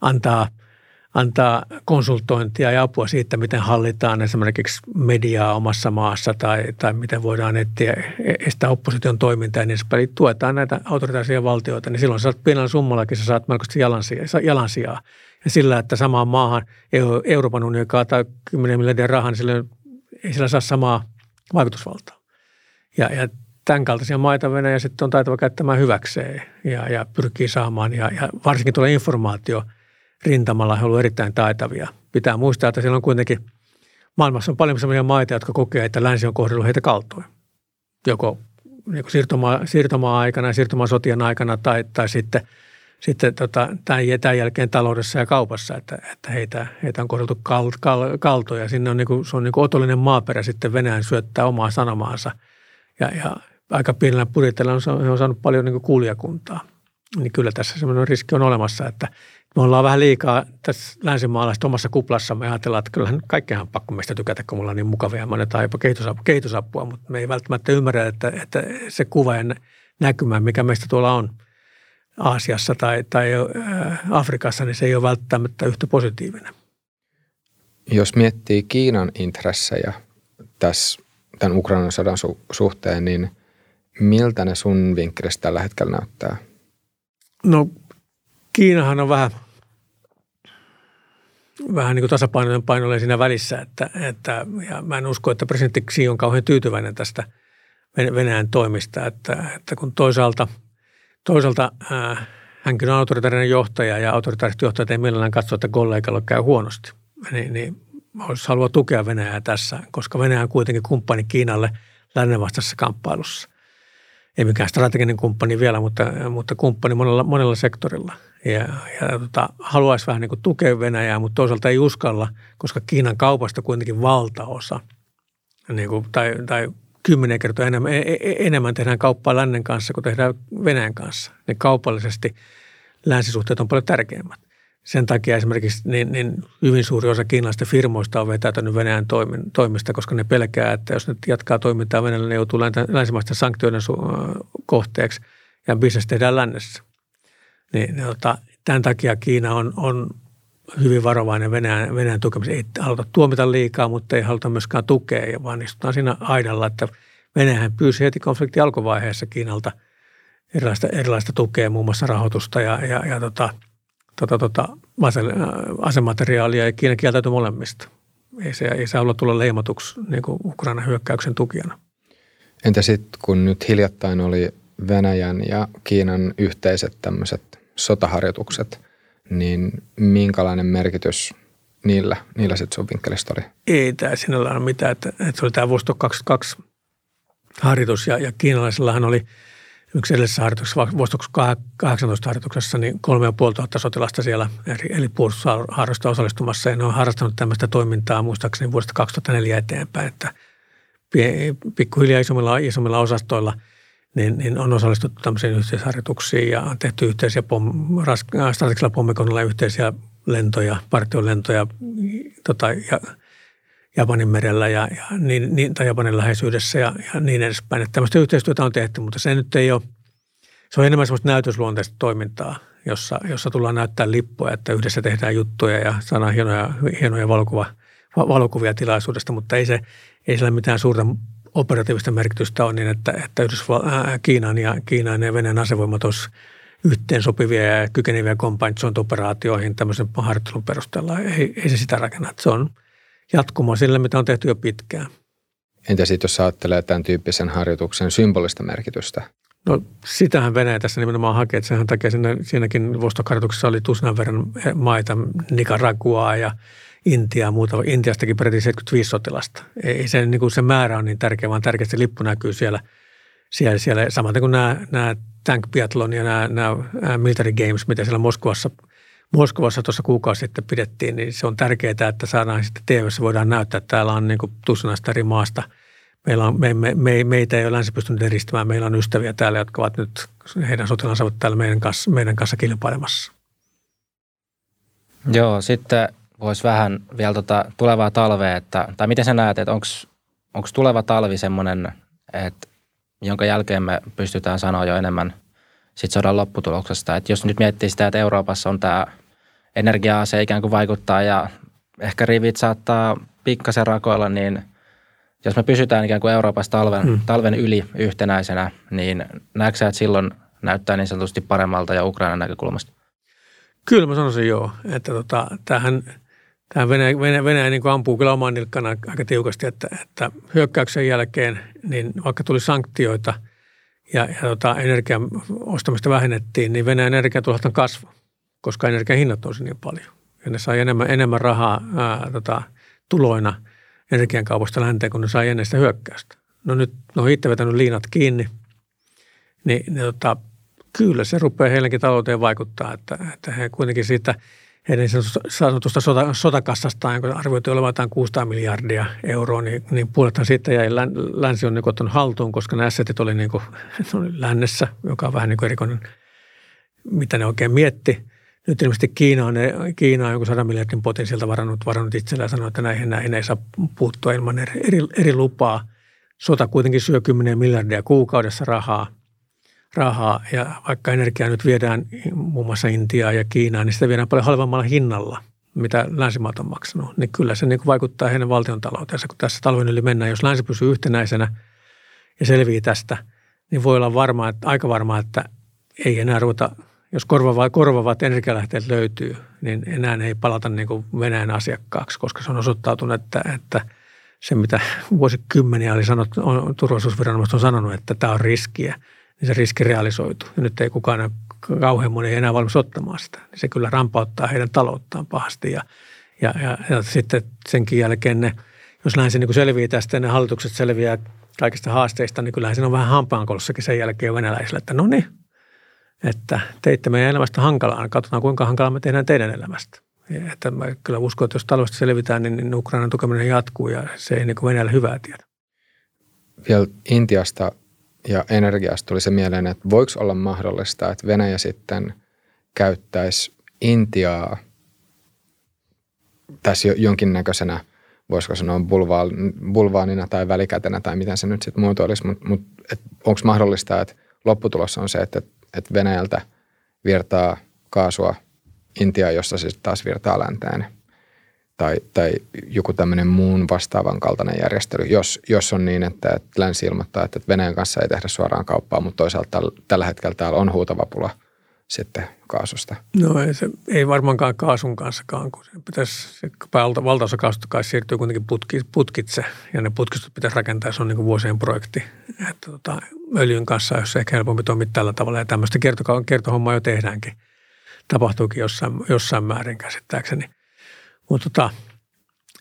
antaa – antaa konsultointia ja apua siitä, miten hallitaan esimerkiksi mediaa omassa maassa tai, tai miten voidaan etsiä, estää opposition toimintaa ja niin edespäin. tuetaan näitä autoritaisia valtioita, niin silloin sä saat pienellä summallakin, sä saat melkoisesti jalansijaa. jalansijaa. Ja sillä, että samaan maahan Euroopan unioni kaataa 10 miljardin rahaa, niin sillä ei sillä saa samaa vaikutusvaltaa. Ja, ja tämän kaltaisia maita Venäjä sitten on taitava käyttämään hyväkseen ja, ja pyrkii saamaan. Ja, ja varsinkin tuolla informaatio – rintamalla he ovat erittäin taitavia. Pitää muistaa, että siellä on kuitenkin maailmassa on paljon sellaisia maita, jotka kokee, että länsi on kohdellut heitä kaltoin. Joko niin siirtoma, siirtoma-aikana ja siirtomasotien aikana tai, tai sitten, sitten tota, tämän, tämän jälkeen taloudessa ja kaupassa, että, että heitä, heitä on kohdeltu kal, kal, kaltoja. Sinne on, niin kuin, se on niin otollinen maaperä sitten Venäjän syöttää omaa sanomaansa. Ja, ja aika pienellä budjetilla on, on saanut paljon niin kuulijakuntaa. Niin kyllä tässä sellainen riski on olemassa, että – me ollaan vähän liikaa tässä länsimaalaisessa omassa kuplassa. Me ajatellaan, että kyllähän kaikkehan pakko meistä tykätä, kun mulla on niin mukavia me annetaan jopa kehitysapua, kehitysapua, mutta me ei välttämättä ymmärrä, että, että se kuva ja näkymä, mikä meistä tuolla on Aasiassa tai, tai äh, Afrikassa, niin se ei ole välttämättä yhtä positiivinen. Jos miettii Kiinan intressejä tässä tämän Ukrainan sodan su- suhteen, niin miltä ne sun vinkkelistä tällä hetkellä näyttää? No Kiinahan on vähän, vähän niin kuin tasapainoinen painolle siinä välissä, että, että ja mä en usko, että presidentti Xi on kauhean tyytyväinen tästä Venäjän toimista, että, että kun toisaalta, toisaalta äh, hänkin on autoritaarinen johtaja ja autoritaariset johtajat ei millään katso, että kollegalla käy huonosti, niin, niin olisi halua tukea Venäjää tässä, koska Venäjä on kuitenkin kumppani Kiinalle lännen vastaisessa kamppailussa. Ei mikään strateginen kumppani vielä, mutta, mutta kumppani monella, monella sektorilla – ja, ja tota, haluaisi vähän niin kuin tukea Venäjää, mutta toisaalta ei uskalla, koska Kiinan kaupasta kuitenkin valtaosa, niin kuin, tai, tai kymmenen kertaa enemmän, e, e, enemmän tehdään kauppaa lännen kanssa kuin tehdään Venäjän kanssa. Ne kaupallisesti länsisuhteet on paljon tärkeimmät. Sen takia esimerkiksi niin, niin hyvin suuri osa kiinalaisista firmoista on vetäytynyt Venäjän toimista, koska ne pelkää, että jos ne jatkaa toimintaa Venäjällä, ne joutuu länsimaisten sanktioiden kohteeksi ja bisnes tehdään lännessä. Niin, niin tota, tämän takia Kiina on, on hyvin varovainen Venäjän, Venäjän tukemisen. Ei haluta tuomita liikaa, mutta ei haluta myöskään tukea, vaan istutaan siinä aidalla, että Venäjän pyysi heti konfliktin alkuvaiheessa Kiinalta erilaista, erilaista tukea, muun muassa rahoitusta ja, ja, ja tota, tota, tota, asemateriaalia, ja Kiina kieltäytyi molemmista. Ei se, ei saa olla tulla leimatuksi niin kuin Ukrainan hyökkäyksen tukijana. Entä sitten, kun nyt hiljattain oli Venäjän ja Kiinan yhteiset tämmöiset sotaharjoitukset, niin minkälainen merkitys niillä, niillä sitten sun vinkkelistä oli? Ei tämä sinällään ole mitään, että, että se oli tämä Vostok 22 harjoitus ja, ja kiinalaisillahan oli yksi edellisessä harjoituksessa, Vostok 18 harjoituksessa, niin kolme ja puoli tuhatta sotilasta siellä eli puolustusharjoista osallistumassa. Ja ne on harrastanut tämmöistä toimintaa muistaakseni vuodesta 2004 eteenpäin, että pikkuhiljaa isommilla, isommilla osastoilla – niin, niin on osallistuttu tämmöisiin yhteisharjoituksiin ja on tehty yhteisiä pom, ras, strategisella pommikonella yhteisiä lentoja, partiolentoja tota, ja Japanin merellä ja, ja niin, niin, tai Japanin läheisyydessä ja, ja niin edespäin. Että tämmöistä yhteistyötä on tehty, mutta se nyt ei ole, se on enemmän semmoista näytösluonteista toimintaa, jossa, jossa tullaan näyttää lippuja, että yhdessä tehdään juttuja ja saadaan hienoja, hienoja valokuva, valokuvia tilaisuudesta, mutta ei se, ei sillä mitään suurta operatiivista merkitystä on niin, että, että Yhdysval- äh, Kiinan, ja, Kiinan ja Venäjän asevoimat olisivat yhteen sopivia ja kykeneviä combined joint-operaatioihin tämmöisen harjoittelun perusteella. Ei, ei se sitä rakenna. Se on jatkumo sille, mitä on tehty jo pitkään. Entä sitten, jos ajattelee tämän tyyppisen harjoituksen symbolista merkitystä? No sitähän Venäjä tässä nimenomaan hakee, että sehän takia siinä, siinäkin vostokharjoituksessa oli tusnan verran maita, Nicaraguaa ja Intia muuta. Intiastakin peräti 75 sotilasta. Ei se, niin kuin se määrä on niin tärkeä, vaan tärkeästi lippu näkyy siellä, siellä, siellä samaten kuin nämä, nämä tank biathlon ja nämä, nämä military games, mitä siellä Moskovassa, Moskovassa tuossa kuukausi sitten pidettiin, niin se on tärkeää, että saadaan sitten tv voidaan näyttää, että täällä on niin tusinasta eri maasta. Meillä on, me, me, me, meitä ei ole länsi pystynyt edistämään. Meillä on ystäviä täällä, jotka ovat nyt, heidän sotilansa ovat täällä meidän kanssa, meidän kanssa kilpailemassa. Joo, sitten voisi vähän vielä tota tulevaa talvea, että, tai miten sä näet, että onko tuleva talvi semmoinen, että jonka jälkeen me pystytään sanoa jo enemmän sit sodan lopputuloksesta. Että jos nyt miettii sitä, että Euroopassa on tämä energiaa, se ikään kuin vaikuttaa ja ehkä rivit saattaa pikkasen rakoilla, niin jos me pysytään ikään kuin Euroopassa talven, hmm. talven yli yhtenäisenä, niin näetkö että silloin näyttää niin sanotusti paremmalta ja Ukrainan näkökulmasta? Kyllä mä sanoisin joo, että tota, tämähän, tämähän Venäjä, Venäjä, Venäjä niin ampuu kyllä oman nilkkana aika tiukasti, että, että hyökkäyksen jälkeen, niin vaikka tuli sanktioita ja, ja tota, energian ostamista vähennettiin, niin Venäjän energiatuotanto kasvoi, koska energian hinnat nousi niin paljon. Ja ne sai enemmän, enemmän rahaa ää, tota, tuloina energian kaupasta länteen, kun ne sai ennen sitä hyökkäystä. No nyt ne on itse vetänyt liinat kiinni, niin, niin tota, kyllä se rupeaa heidänkin talouteen vaikuttaa, että, että he kuitenkin siitä heidän sanotusta sota, sotakassastaan, kun arvioitu olevan jotain 600 miljardia euroa, niin, niin puolethan siitä jäi länsi on niin ottanut haltuun, koska nämä assetit oli, niin kuin, lännessä, joka on vähän niin kuin erikoinen, mitä ne oikein mietti. Nyt ilmeisesti Kiina on, Kiina on jonkun 100 miljardin potin varannut, varannut itsellä ja sanoi, että näihin, näihin ei saa puuttua ilman eri, eri, eri lupaa. Sota kuitenkin syö 10 miljardia kuukaudessa rahaa – rahaa ja vaikka energiaa nyt viedään muun muassa Intiaan ja Kiinaan, niin sitä viedään paljon halvemmalla hinnalla, mitä länsimaat on maksanut. Niin kyllä se niin vaikuttaa heidän valtion talouteensa, kun tässä talven yli mennään. Jos länsi pysyy yhtenäisenä ja selvii tästä, niin voi olla varmaa, että, aika varmaa, että ei enää ruveta, jos korvaavat, korvaavat energialähteet löytyy, niin enää ei palata niin kuin Venäjän asiakkaaksi, koska se on osoittautunut, että, että se mitä vuosikymmeniä oli sanottu, on, turvallisuusviranomaiset on sanonut, että tämä on riskiä – niin se riski realisoituu. Ja nyt ei kukaan kauhean moni enää valmis ottamaan sitä. Niin se kyllä rampauttaa heidän talouttaan pahasti. Ja, ja, ja, ja sitten senkin jälkeen ne, jos näin se niin selviää tästä ja ne hallitukset selviää kaikista haasteista, niin kyllähän se on vähän hampaankolossakin sen jälkeen venäläisille, että no niin, että teitte meidän elämästä hankalaa, katsotaan kuinka hankalaa me tehdään teidän elämästä. Että mä kyllä uskon, että jos taloudesta selvitään, niin, niin Ukrainan tukeminen jatkuu ja se ei niin kuin Venäjälle hyvää tiedä. Vielä Intiasta ja energiasta tuli se mieleen, että voiko olla mahdollista, että Venäjä sitten käyttäisi Intiaa tässä jonkinnäköisenä, voisiko sanoa bulvaanina tai välikätenä tai miten se nyt sitten muotoilisi, mutta mut, onko mahdollista, että lopputulos on se, että, että Venäjältä virtaa kaasua Intiaan, jossa se taas virtaa länteen – tai, tai joku tämmöinen muun vastaavan kaltainen järjestely, jos, jos on niin, että, että länsi ilmoittaa, että Venäjän kanssa ei tehdä suoraan kauppaa, mutta toisaalta tällä hetkellä täällä on huutava pula sitten kaasusta. No ei, se, ei varmaankaan kaasun kanssakaan, kun se pitäisi, se valta, valtaosa kaasusta kai siirtyy kuitenkin putki, putkitse ja ne putkistut pitäisi rakentaa, se on niin kuin vuosien projekti. Että tota, öljyn kanssa, jos ehkä helpompi toimia tällä tavalla ja tämmöistä kertohommaa jo tehdäänkin. Tapahtuukin jossain, jossain määrin käsittääkseni – mutta tota,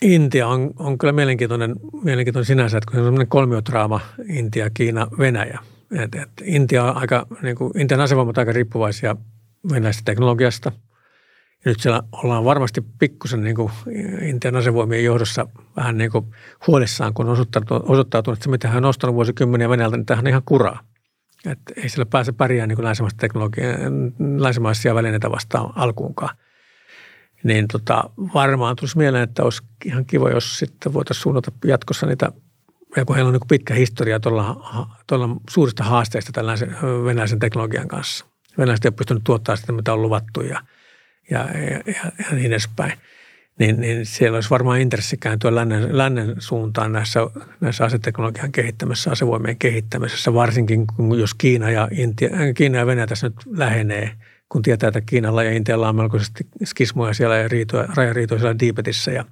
Intia on, on kyllä mielenkiintoinen, mielenkiintoinen sinänsä, että kun se on semmoinen kolmiotraama Intia, Kiina, Venäjä. Et, et Intia on aika, niin kuin, Intian asevoimat aika riippuvaisia venäläisestä teknologiasta. Ja nyt siellä ollaan varmasti pikkusen niin Intian asevoimien johdossa vähän niin kuin huolissaan, kun on osoittautunut, osoittautunut että se mitä hän on ostanut vuosikymmeniä Venäjältä, niin tämähän on ihan kuraa. Että ei siellä pääse pärjää niin länsimaisia välineitä vastaan alkuunkaan – niin tota, varmaan tulisi mieleen, että olisi ihan kiva, jos sitten voitaisiin suunnata jatkossa niitä, ja kun heillä on niin pitkä historia tuolla, suurista haasteista tällaisen venäläisen teknologian kanssa. Venäläiset ei ole pystynyt tuottamaan sitä, mitä on luvattu ja, ja, ja, ja niin edespäin. Niin, niin siellä olisi varmaan intressi kääntyä lännen, lännen suuntaan näissä, näissä aseteknologian kehittämisessä, asevoimien kehittämisessä, varsinkin kun jos Kiina ja, Intia, Kiina ja Venäjä tässä nyt lähenee – kun tietää, että Kiinalla ja Intialla on melkoisesti skismoja siellä ja riitoja, rajariitoja siellä Diibetissä ja,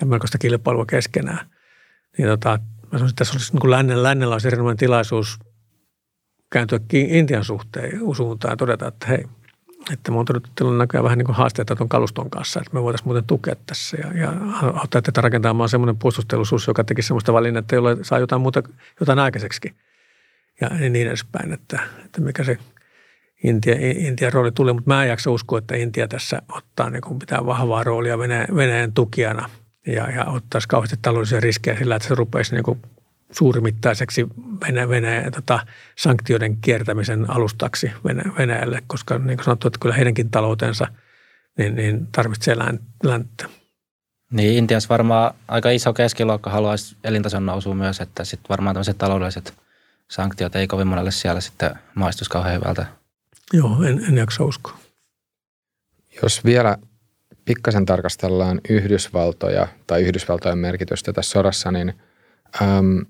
ja melkoista kilpailua keskenään. Niin tota, mä sanoisin, että tässä olisi niin kuin lännen, lännellä olisi erinomainen tilaisuus kääntyä Intian suhteen suuntaan ja todeta, että hei, että me on todettu näköjään vähän niin kuin haasteita tuon kaluston kanssa, että me voitaisiin muuten tukea tässä ja, ja auttaa tätä rakentamaan semmoinen puolustusteollisuus, joka tekisi semmoista valinnetta, jolla saa jotain muuta, jotain aikaiseksi ja niin edespäin, että, että mikä se Intia, Intian rooli tuli, mutta mä en jaksa uskoa, että Intia tässä ottaa niin kuin pitää vahvaa roolia Venäjän, Venäjän tukijana ja, ja ottaisi kauheasti taloudellisia riskejä sillä, että se rupeisi niin kuin suurimittaiseksi Venäjä, Venäjä tota, sanktioiden kiertämisen alustaksi Venäjälle, koska niin kuin sanottu, että kyllä heidänkin taloutensa niin, niin tarvitsee länttä. Niin, Intiassa varmaan aika iso keskiluokka haluaisi elintason nousua myös, että sitten varmaan tämmöiset taloudelliset sanktiot ei kovin monelle siellä sitten maistuisi kauhean hyvältä. Joo, en, en jaksa uskoa. Jos vielä pikkasen tarkastellaan Yhdysvaltoja tai Yhdysvaltojen merkitystä tässä sodassa, niin äm,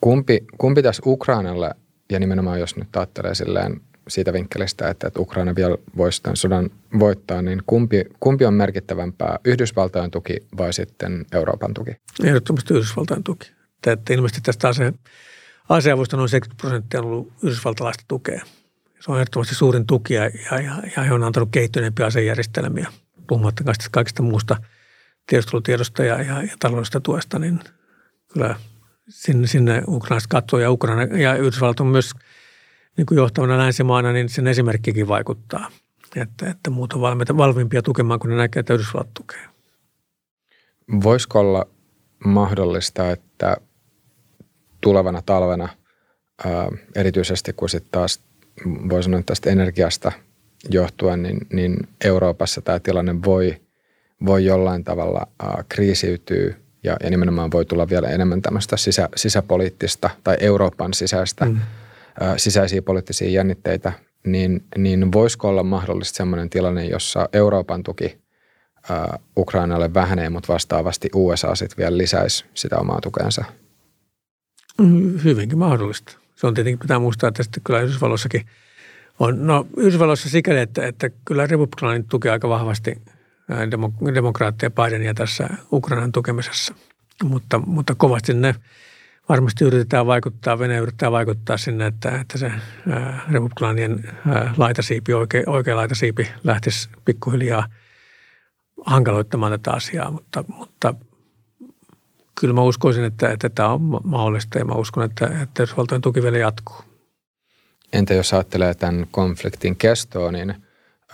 kumpi, kumpi tässä Ukrainalle, ja nimenomaan jos nyt ajattelee silleen siitä vinkkelistä, että, että Ukraina vielä voisi tämän sodan voittaa, niin kumpi, kumpi on merkittävämpää, Yhdysvaltojen tuki vai sitten Euroopan tuki? Ehdottomasti Yhdysvaltojen tuki. Että ilmeisesti tästä ase, aseavusta noin 70 prosenttia on ollut yhdysvaltalaista tukea. Se on ehdottomasti suurin tuki ja, ja, ja he on antanut kehittyneempiä asejärjestelmiä, puhumattakaan kaikista muusta tiedustelutiedosta ja, ja, ja taloudellisesta tuesta, niin kyllä sinne, sinne Ukrainasta katsoo ja Ukraina ja Yhdysvallat on myös – niin kuin johtavana länsimaana, niin sen esimerkkikin vaikuttaa. Että, että muut on valmiita, valmiimpia tukemaan, kun ne näkee, että Yhdysvallat tukee. Voisiko olla mahdollista, että tulevana talvena, erityisesti kun sitten taas voi sanoa tästä energiasta johtuen, niin, niin Euroopassa tämä tilanne voi, voi jollain tavalla ää, kriisiytyä ja, ja nimenomaan voi tulla vielä enemmän tämmöistä sisä, sisäpoliittista tai Euroopan sisäistä mm sisäisiä poliittisia jännitteitä, niin, niin voisiko olla mahdollisesti sellainen tilanne, jossa Euroopan tuki Ukrainalle vähenee, mutta vastaavasti USA sitten vielä lisäisi sitä omaa tukensa? Mm, hyvinkin mahdollista. Se on tietenkin, pitää muistaa, että sitten kyllä Yhdysvalloissakin on, no Yhdysvalloissa sikäli, että, että kyllä republikaanit tukee aika vahvasti demokraattia Bidenia tässä Ukrainan tukemisessa, mutta, mutta kovasti ne – varmasti yritetään vaikuttaa, Venäjä yrittää vaikuttaa sinne, että, että se republikaanien laitasiipi, oikea, oikea laitasiipi lähtisi pikkuhiljaa hankaloittamaan tätä asiaa, mutta, mutta kyllä mä uskoisin, että, että tämä on mahdollista ja mä uskon, että, että Yhdysvaltojen vielä jatkuu. Entä jos ajattelee tämän konfliktin kestoa, niin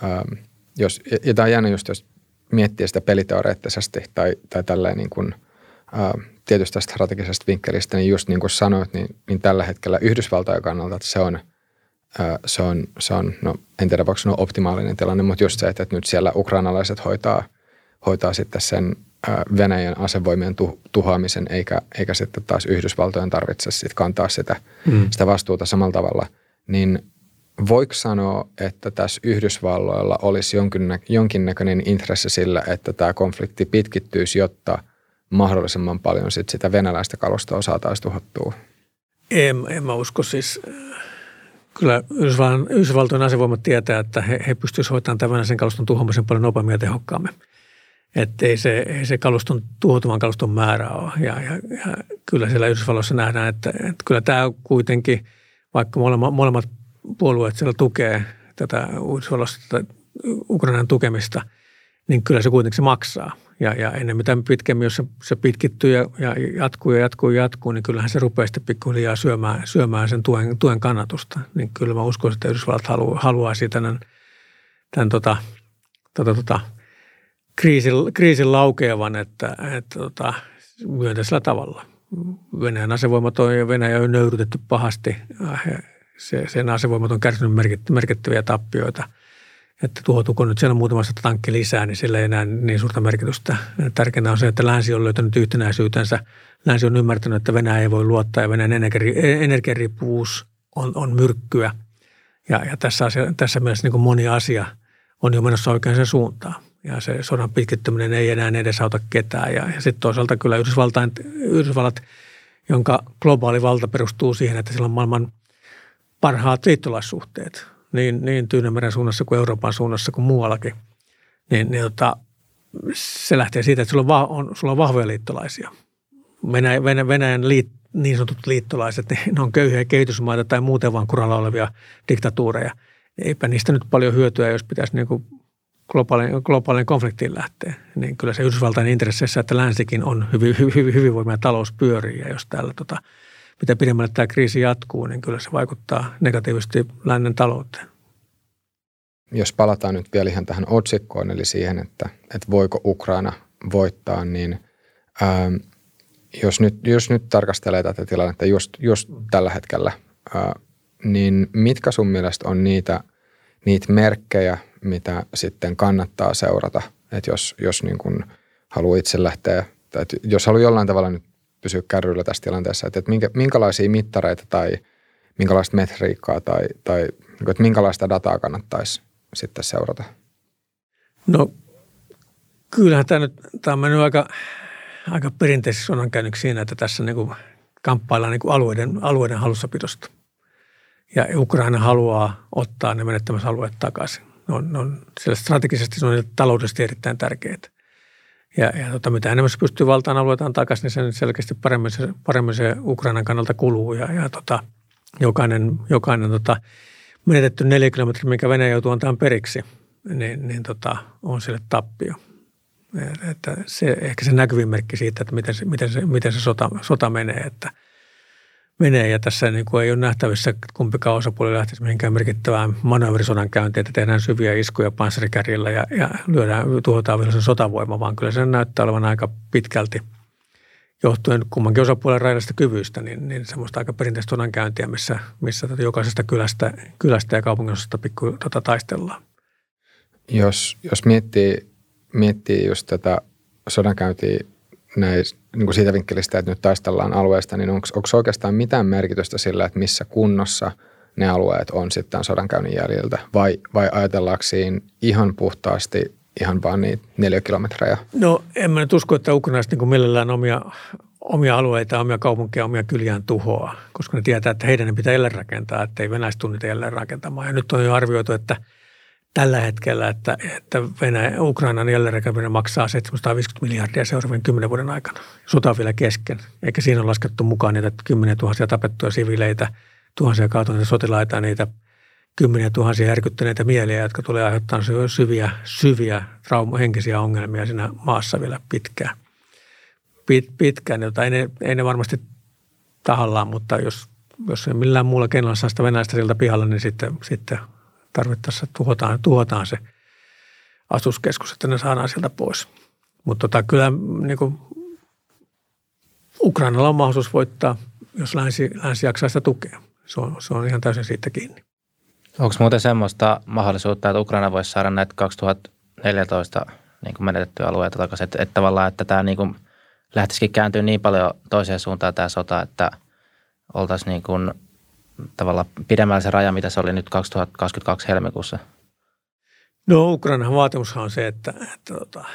ähm, jos, ja tämä on jännä just, jos miettii sitä peliteoreettisesti tai, tai tälleen niin kuin, äh, tietystä strategisesta vinkkelistä, niin just niin kuin sanoit, niin, niin tällä hetkellä Yhdysvaltojen kannalta että se on, se on, se on no, en tiedä voiko sanoa optimaalinen tilanne, mutta just se, että nyt siellä ukrainalaiset hoitaa, hoitaa sitten sen Venäjän asevoimien tuhoamisen, eikä, eikä sitten taas Yhdysvaltojen tarvitse sitten kantaa sitä, mm. sitä vastuuta samalla tavalla, niin voiko sanoa, että tässä Yhdysvalloilla olisi jonkinnäköinen intressi sillä, että tämä konflikti pitkittyisi, jotta – mahdollisimman paljon sit sitä venäläistä kalustoa saataisiin tuhottua? En, en mä usko siis. Kyllä Yhdysvaltojen, Yhdysvaltojen asevoimat tietää, että he, he pystyisivät hoitamaan tämän venäläisen kaluston tuhoamisen paljon nopeammin ja tehokkaammin. Että ei se, ei se kaluston, tuhotuvan kaluston määrä ole. Ja, ja, ja kyllä siellä Yhdysvalloissa nähdään, että, että kyllä tämä kuitenkin, vaikka molemmat, molemmat puolueet siellä tukee tätä Ukrainan tukemista, niin kyllä se kuitenkin se maksaa – ja, ja ennen mitä pitkemmin, jos se, se pitkittyy ja, ja jatkuu ja jatkuu ja jatkuu, niin kyllähän se rupeaa sitten pikkuhiljaa syömään, syömään sen tuen, tuen kannatusta. Niin kyllä mä uskon, että Yhdysvallat haluaa, haluaisi tämän, tämän tota, tota, tota, kriisin, kriisin laukeavan, että, että tota, myönteisellä tavalla. Venäjän asevoimat on ja Venäjä on nöyrytetty pahasti. Se, sen asevoimat on kärsinyt merkittäviä tappioita – että tuhoutuuko nyt siellä muutamasta tankki lisää, niin sillä ei enää niin suurta merkitystä. Tärkeintä on se, että länsi on löytänyt yhtenäisyytensä. Länsi on ymmärtänyt, että Venäjä ei voi luottaa ja Venäjän energiariippuvuus on, on myrkkyä. Ja, ja tässä, asia, tässä mielessä niin moni asia on jo menossa oikeaan suuntaan. Ja se sodan pitkittyminen ei enää edesauta ketään. Ja, ja sitten toisaalta kyllä Yhdysvaltain, Yhdysvallat, jonka globaali valta perustuu siihen, että sillä on maailman parhaat liittolaissuhteet – niin, niin Tyynemeren suunnassa kuin Euroopan suunnassa kuin muuallakin, niin, niin tota, se lähtee siitä, että sulla on, on, sulla on vahvoja liittolaisia. Venäjän, Venäjän liit, niin sanotut liittolaiset, niin ne on köyhiä kehitysmaita tai muuten vaan kuralla olevia diktatuureja. Eipä niistä nyt paljon hyötyä, jos pitäisi niin kuin globaalin, globaalin konfliktiin lähteä. Niin kyllä se Yhdysvaltain intresseissä, että länsikin on hyvin, hyvin, hyvinvoima ja talous pyörii. Ja jos täällä tota, mitä pidemmälle tämä kriisi jatkuu, niin kyllä se vaikuttaa negatiivisesti lännen talouteen. Jos palataan nyt vielä ihan tähän otsikkoon, eli siihen, että, että voiko Ukraina voittaa, niin ää, ähm, jos, nyt, jos nyt tarkastelee tätä tilannetta just, just tällä hetkellä, ää, äh, niin mitkä sun mielestä on niitä, niitä merkkejä, mitä sitten kannattaa seurata? Että jos, jos niin kuin haluaa itse lähteä, tai jos haluaa jollain tavalla nyt pysyä kärryillä tässä tilanteessa, että, että minkä, minkälaisia mittareita tai minkälaista metriikkaa tai, tai niin että minkälaista dataa kannattaisi sitten seurata? No kyllähän tämä nyt, tämä on mennyt aika, aika perinteisesti käynyt siinä, että tässä niin kuin kamppaillaan niin kuin alueiden, alueiden hallussapidosta. Ja Ukraina haluaa ottaa ne menettämässä takaisin. Ne on, ne on strategisesti, se on taloudellisesti erittäin tärkeitä. Ja, ja tota, mitä enemmän se pystyy valtaan alueitaan takaisin, niin sen selkeästi paremmin se, paremmin se Ukrainan kannalta kuluu. Ja, ja tota, jokainen, jokainen tota, menetetty neljä kilometriä, mikä Venäjä joutuu antamaan periksi, niin, niin tota, on sille tappio. Että se, ehkä se näkyvin merkki siitä, että miten se, miten se, miten se sota, sota menee, että menee. Ja tässä niin kuin ei ole nähtävissä, että kumpikaan osapuoli lähtisi mihinkään merkittävään manööverisodan käyntiin, että tehdään syviä iskuja panssarikärjillä ja, ja lyödään, tuhotaan vielä sen sotavoima, vaan kyllä se näyttää olevan aika pitkälti johtuen kummankin osapuolen rajallisista kyvyistä, niin, niin semmoista aika perinteistä sodankäyntiä, missä, missä tota jokaisesta kylästä, kylästä ja kaupunginosasta pikku tota, taistellaan. Jos, jos miettii miettii just tätä sodankäyntiä näin, niin kuin siitä vinkkelistä, että nyt taistellaan alueesta, niin onko, oikeastaan mitään merkitystä sillä, että missä kunnossa ne alueet on sitten sodankäynnin jäljiltä? Vai, vai ajatellaanko siinä ihan puhtaasti ihan vaan niitä neljä kilometrejä? No en mä nyt usko, että ukrainaiset niin millään omia, omia alueita, omia kaupunkeja, omia kyliään tuhoa, koska ne tietää, että heidän pitää jälleen rakentaa, että ei venäläiset tunnita jälleen rakentamaan. Ja nyt on jo arvioitu, että – tällä hetkellä, että, että Venäjä, Ukrainan jälleenrakentaminen maksaa 750 miljardia seuraavien kymmenen vuoden aikana. Sota on vielä kesken, eikä siinä ole laskettu mukaan niitä kymmeniä tuhansia tapettuja siviileitä, tuhansia kaatuneita sotilaita, niitä kymmeniä tuhansia järkyttäneitä mieliä, jotka tulee aiheuttaa syviä, syviä trauma, henkisiä ongelmia siinä maassa vielä pitkään. Pit, pitkään, jota ei ne, ei ne varmasti tahallaan, mutta jos, jos millään muulla keinolla saa sitä venäläistä siltä pihalla, niin sitten, sitten tarvittaessa tuhotaan, tuhotaan se asuskeskus, että ne saadaan sieltä pois. Mutta tota, kyllä niin kuin, Ukrainalla on mahdollisuus voittaa, jos länsi, länsi jaksaa sitä tukea. Se on, se on ihan täysin siitä kiinni. Onko muuten semmoista mahdollisuutta, että Ukraina voisi saada näitä 2014 niin kuin menetettyjä alueita takaisin, että, että tavallaan, että tämä niin kuin lähtisikin kääntyä niin paljon toiseen suuntaan tämä sota, että oltaisiin niin kuin tavallaan pidemmällä se raja, mitä se oli nyt 2022 helmikuussa? No Ukrainan vaatimushan on se, että, että, että, tota,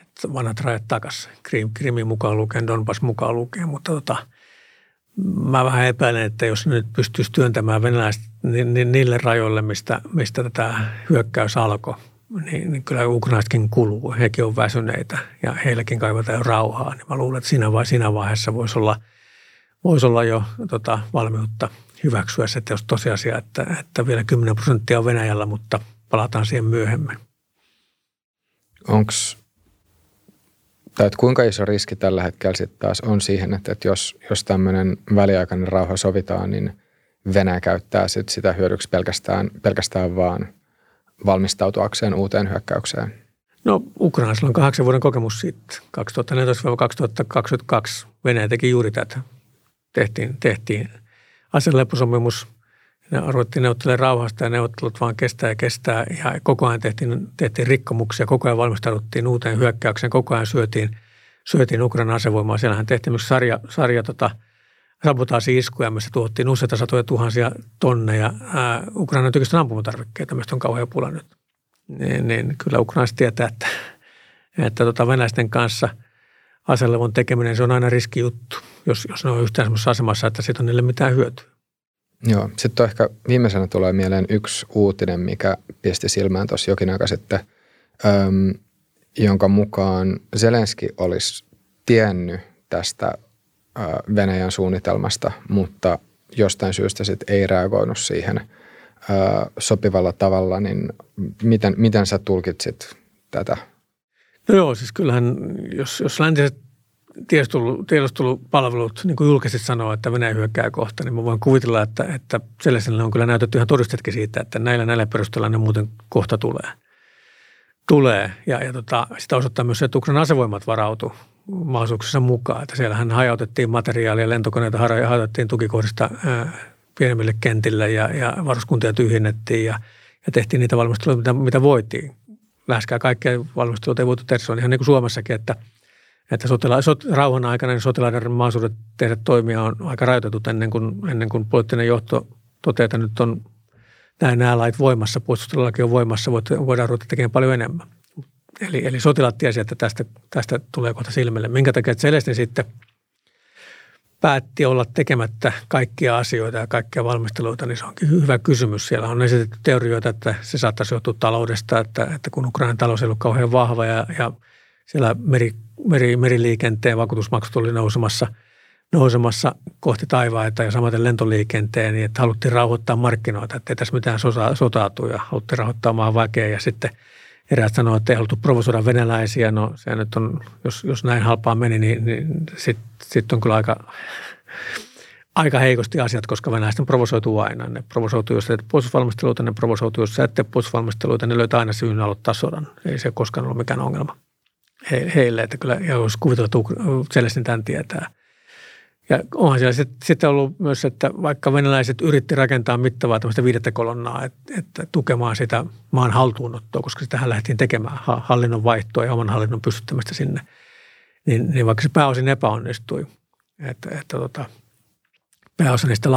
että vanhat rajat takaisin. Krim, Krimi mukaan lukee, Donbass mukaan lukee, mutta tota, mä vähän epäilen, että jos nyt pystyisi työntämään venäläiset niin, niin niille rajoille, mistä, mistä tätä hyökkäys alkoi, niin, niin kyllä ukrainaisetkin kuluu. Hekin on väsyneitä ja heilläkin kaivataan rauhaa. Niin mä luulen, että siinä, siinä vaiheessa voisi olla, voisi olla jo tota, valmiutta hyväksyä se jos tosiasia, että, että vielä 10 prosenttia on Venäjällä, mutta palataan siihen myöhemmin. Onko tai että kuinka iso riski tällä hetkellä sitten taas on siihen, että, että jos, jos tämmöinen väliaikainen rauha sovitaan, niin Venäjä käyttää sit sitä hyödyksi pelkästään, pelkästään vaan valmistautuakseen uuteen hyökkäykseen? No Ukrainassa on kahdeksan vuoden kokemus siitä. 2014-2022 Venäjä teki juuri tätä. Tehtiin, tehtiin aseleposopimus. Ne arvottiin neuvottelemaan rauhasta ja neuvottelut vaan kestää ja kestää. Ja koko ajan tehtiin, tehtiin rikkomuksia, koko ajan valmistauduttiin uuteen hyökkäykseen, koko ajan syötiin, syötiin Ukrainan asevoimaa. Siellähän tehtiin myös sarja, sarja tota, sabotaasi-iskuja, missä tuottiin useita satoja tuhansia tonneja ää, Ukrainan tykistä ampumatarvikkeita, mistä on kauhean pula nyt. Niin, niin kyllä Ukrainaiset tietää, että, että tota venäläisten kanssa aselevon tekeminen, se on aina riskijuttu jos, jos ne on yhtään semmoisessa asemassa, että siitä on niille mitään hyötyä. Joo, sitten ehkä viimeisenä tulee mieleen yksi uutinen, mikä pisti silmään tuossa jokin aika sitten, äm, jonka mukaan Zelenski olisi tiennyt tästä ä, Venäjän suunnitelmasta, mutta jostain syystä sitten ei reagoinut siihen ä, sopivalla tavalla, niin miten, miten sä tulkitsit tätä? No joo, siis kyllähän jos, jos läntiset tiedustelu, tiedustelupalvelut niin kuin julkisesti sanoo, että Venäjä hyökkää kohta, niin mä voin kuvitella, että, että sellaiselle on kyllä näytetty ihan todistetkin siitä, että näillä näillä perusteella ne muuten kohta tulee. Tulee. Ja, ja tota, sitä osoittaa myös se, että Ukrainan asevoimat varautu mahdollisuuksissa mukaan. Että siellähän hajautettiin materiaalia, lentokoneita hajautettiin tukikohdista ää, pienemmille kentille ja, ja varuskuntia tyhjennettiin ja, ja tehtiin niitä valmisteluja, mitä, mitä voitiin. Läheskään kaikkia valmisteluita ei voitu tehdä. Se on ihan niin kuin Suomessakin, että – että sotila, sot, rauhan aikana niin sotilaiden mahdollisuudet tehdä toimia on aika rajoitetut ennen kuin, ennen kuin poliittinen johto toteaa, että nyt on näin nämä lait voimassa, puolustuslaki on voimassa, voidaan ruveta tekemään paljon enemmän. Eli, eli sotilaat tiesi, että tästä, tästä tulee kohta silmille. Minkä takia Celestin sitten päätti olla tekemättä kaikkia asioita ja kaikkia valmisteluita, niin se onkin hyvä kysymys. Siellä on esitetty teorioita, että se saattaisi johtua taloudesta, että, että kun Ukrainan talous ei ollut kauhean vahva ja, ja siellä meri, meri, meriliikenteen vakuutusmaksut oli nousemassa, nousemassa kohti taivaita ja samaten lentoliikenteen, niin että haluttiin rauhoittaa markkinoita, että ei tässä mitään sotaa, sotaa ja haluttiin rauhoittaa maan väkeä ja sitten – eräät sanoivat, että ei haluttu provosoida venäläisiä. No se nyt on, jos, jos näin halpaa meni, niin, niin sitten sit on kyllä aika, aika heikosti asiat, koska venäläisten provosoituu aina. Ne provosoituu, jos teet puolustusvalmisteluita, ne provosoituu, jos sä et tee puolustusvalmisteluita, ne löytää aina syyn aloittaa sodan. Ei se koskaan ollut mikään ongelma heille, että kyllä, jos kuvitellaan, että Selestin tämän tietää – ja onhan siellä sitten ollut myös, että vaikka venäläiset yritti rakentaa mittavaa tämmöistä viidettä kolonnaa, että, että tukemaan sitä maan haltuunottoa, koska sitähän lähdettiin tekemään hallinnon vaihtoa ja oman hallinnon pystyttämistä sinne, niin, niin vaikka se pääosin epäonnistui, että, että tota, pääosa niistä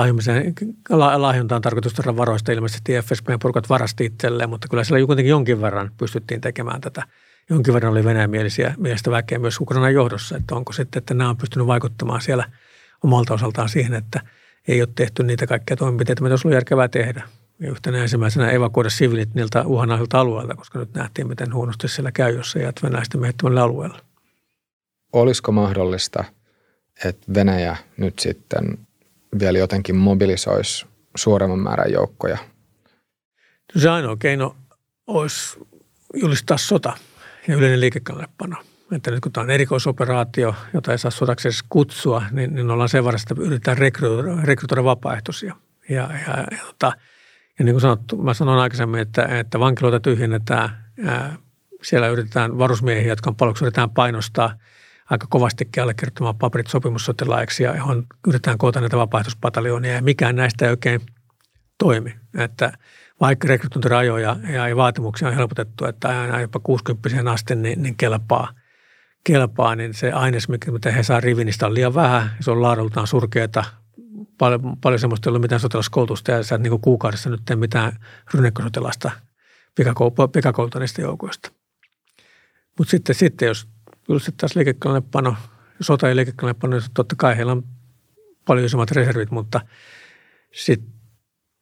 lahjontaan tarkoitusta varoista ilmeisesti FSBn porukat varasti itselleen, mutta kyllä siellä kuitenkin jonkin verran pystyttiin tekemään tätä. Jonkin verran oli venäjämielisiä mielestä väkeä myös Ukrainan johdossa, että onko sitten, että nämä on pystynyt vaikuttamaan siellä – omalta osaltaan siihen, että ei ole tehty niitä kaikkia toimenpiteitä, mitä olisi ollut järkevää tehdä. Ja yhtenä ensimmäisenä evakuoida sivilit niiltä uhanaisilta alueilta, koska nyt nähtiin, miten huonosti siellä käy, jos se jäät venäläisten miehittämälle alueelle. Olisiko mahdollista, että Venäjä nyt sitten vielä jotenkin mobilisoisi suuremman määrän joukkoja? Se ainoa keino olisi julistaa sota ja yleinen liikekannallepano – että nyt kun tämä on erikoisoperaatio, jota ei saa sodaksi edes kutsua, niin, niin ollaan sen varassa, että yritetään rekrytoida, rekrytoida vapaaehtoisia. Ja, ja, ja, tota, ja niin kuin sanottu, mä sanoin aikaisemmin, että, että vankiloita tyhjennetään, ää, siellä yritetään varusmiehiä, jotka on paljon, yritetään painostaa aika kovastikin allekirjoittamaan paperit sopimussotilaiksi ja johon yritetään koota näitä vapaaehtoispataljonia ja mikään näistä ei oikein toimi. Että vaikka rekrytointirajoja ja vaatimuksia on helpotettu, että aina jopa 60 asti niin, niin kelpaa – kelpaa, niin se aines, mitä he saa rivinistä on liian vähän. Se on laadultaan surkeata. Paljon, paljon semmoista ei ollut mitään sotilaskoulutusta ja sä niin kuukaudessa nyt tee mitään rynnäkkösotilasta pikakouluta niistä joukoista. Mutta sitten, sitten jos julistettaisiin liikekannepano, sota- ja liikekannepano, niin totta kai heillä on paljon isommat reservit, mutta sitten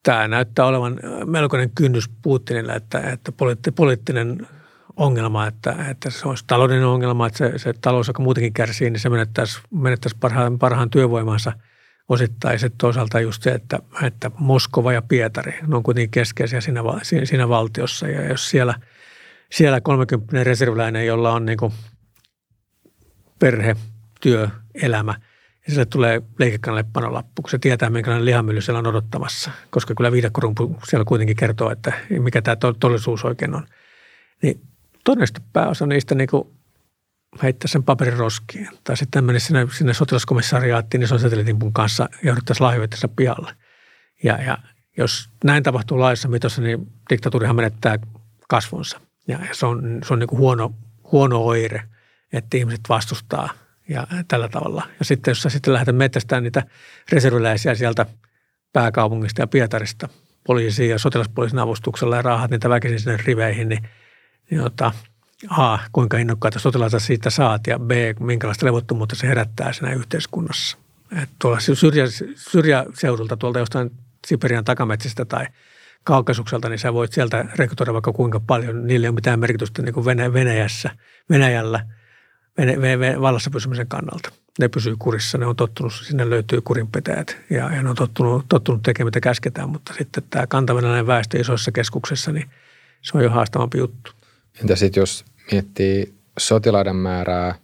tämä näyttää olevan melkoinen kynnys Putinille, että, että poliittinen ongelma, että, että se olisi taloudellinen ongelma, että se, se talous, joka muutenkin kärsii, niin se menettäisi, menettäisi parhaan, parhaan työvoimansa osittain. Sitten toisaalta just se, että, että Moskova ja Pietari, ne on kuitenkin keskeisiä siinä, siinä valtiossa. Ja jos siellä, siellä 30 reserviläinen, jolla on niin perhe, työ, elämä, ja sille tulee panolappu, kun se tietää, minkälainen lihamylly siellä on odottamassa. Koska kyllä viidakkorumpu siellä kuitenkin kertoo, että mikä tämä todellisuus oikein on. Niin todennäköisesti pääosa niistä niin heittää sen paperin roskiin. Tai sitten menisi sinne, sinne sotilaskomissariaattiin, niin se on setelitimpun kanssa jouduttaisiin lahjoitteessa pihalle. Ja, ja jos näin tapahtuu laissa mitossa, niin diktatuurihan menettää kasvonsa. Ja, ja se on, se on niin kuin huono, huono oire, että ihmiset vastustaa ja tällä tavalla. Ja sitten jos sä sitten lähdet metsästään niitä reserviläisiä sieltä pääkaupungista ja Pietarista poliisiin ja sotilaspoliisin avustuksella ja raahat niitä väkisin sinne riveihin, niin – jota A, kuinka innokkaita sotilaita siitä saat ja B, minkälaista levottomuutta se herättää siinä yhteiskunnassa. Et tuolla syrjä, syrjäseudulta tuolta jostain Siperian takametsistä tai Kaukasukselta, niin sä voit sieltä rekrytoida vaikka kuinka paljon. Niillä ei ole mitään merkitystä niin kuin Venäjässä, Venäjällä Venä, vallassa pysymisen kannalta. Ne pysyy kurissa, ne on tottunut, sinne löytyy kurinpetäjät ja, ja ne on tottunut, tottunut tekemään mitä käsketään, mutta sitten tämä kantavenäläinen väestö isoissa keskuksissa, niin se on jo haastavampi juttu. Entä sitten jos miettii sotilaiden määrää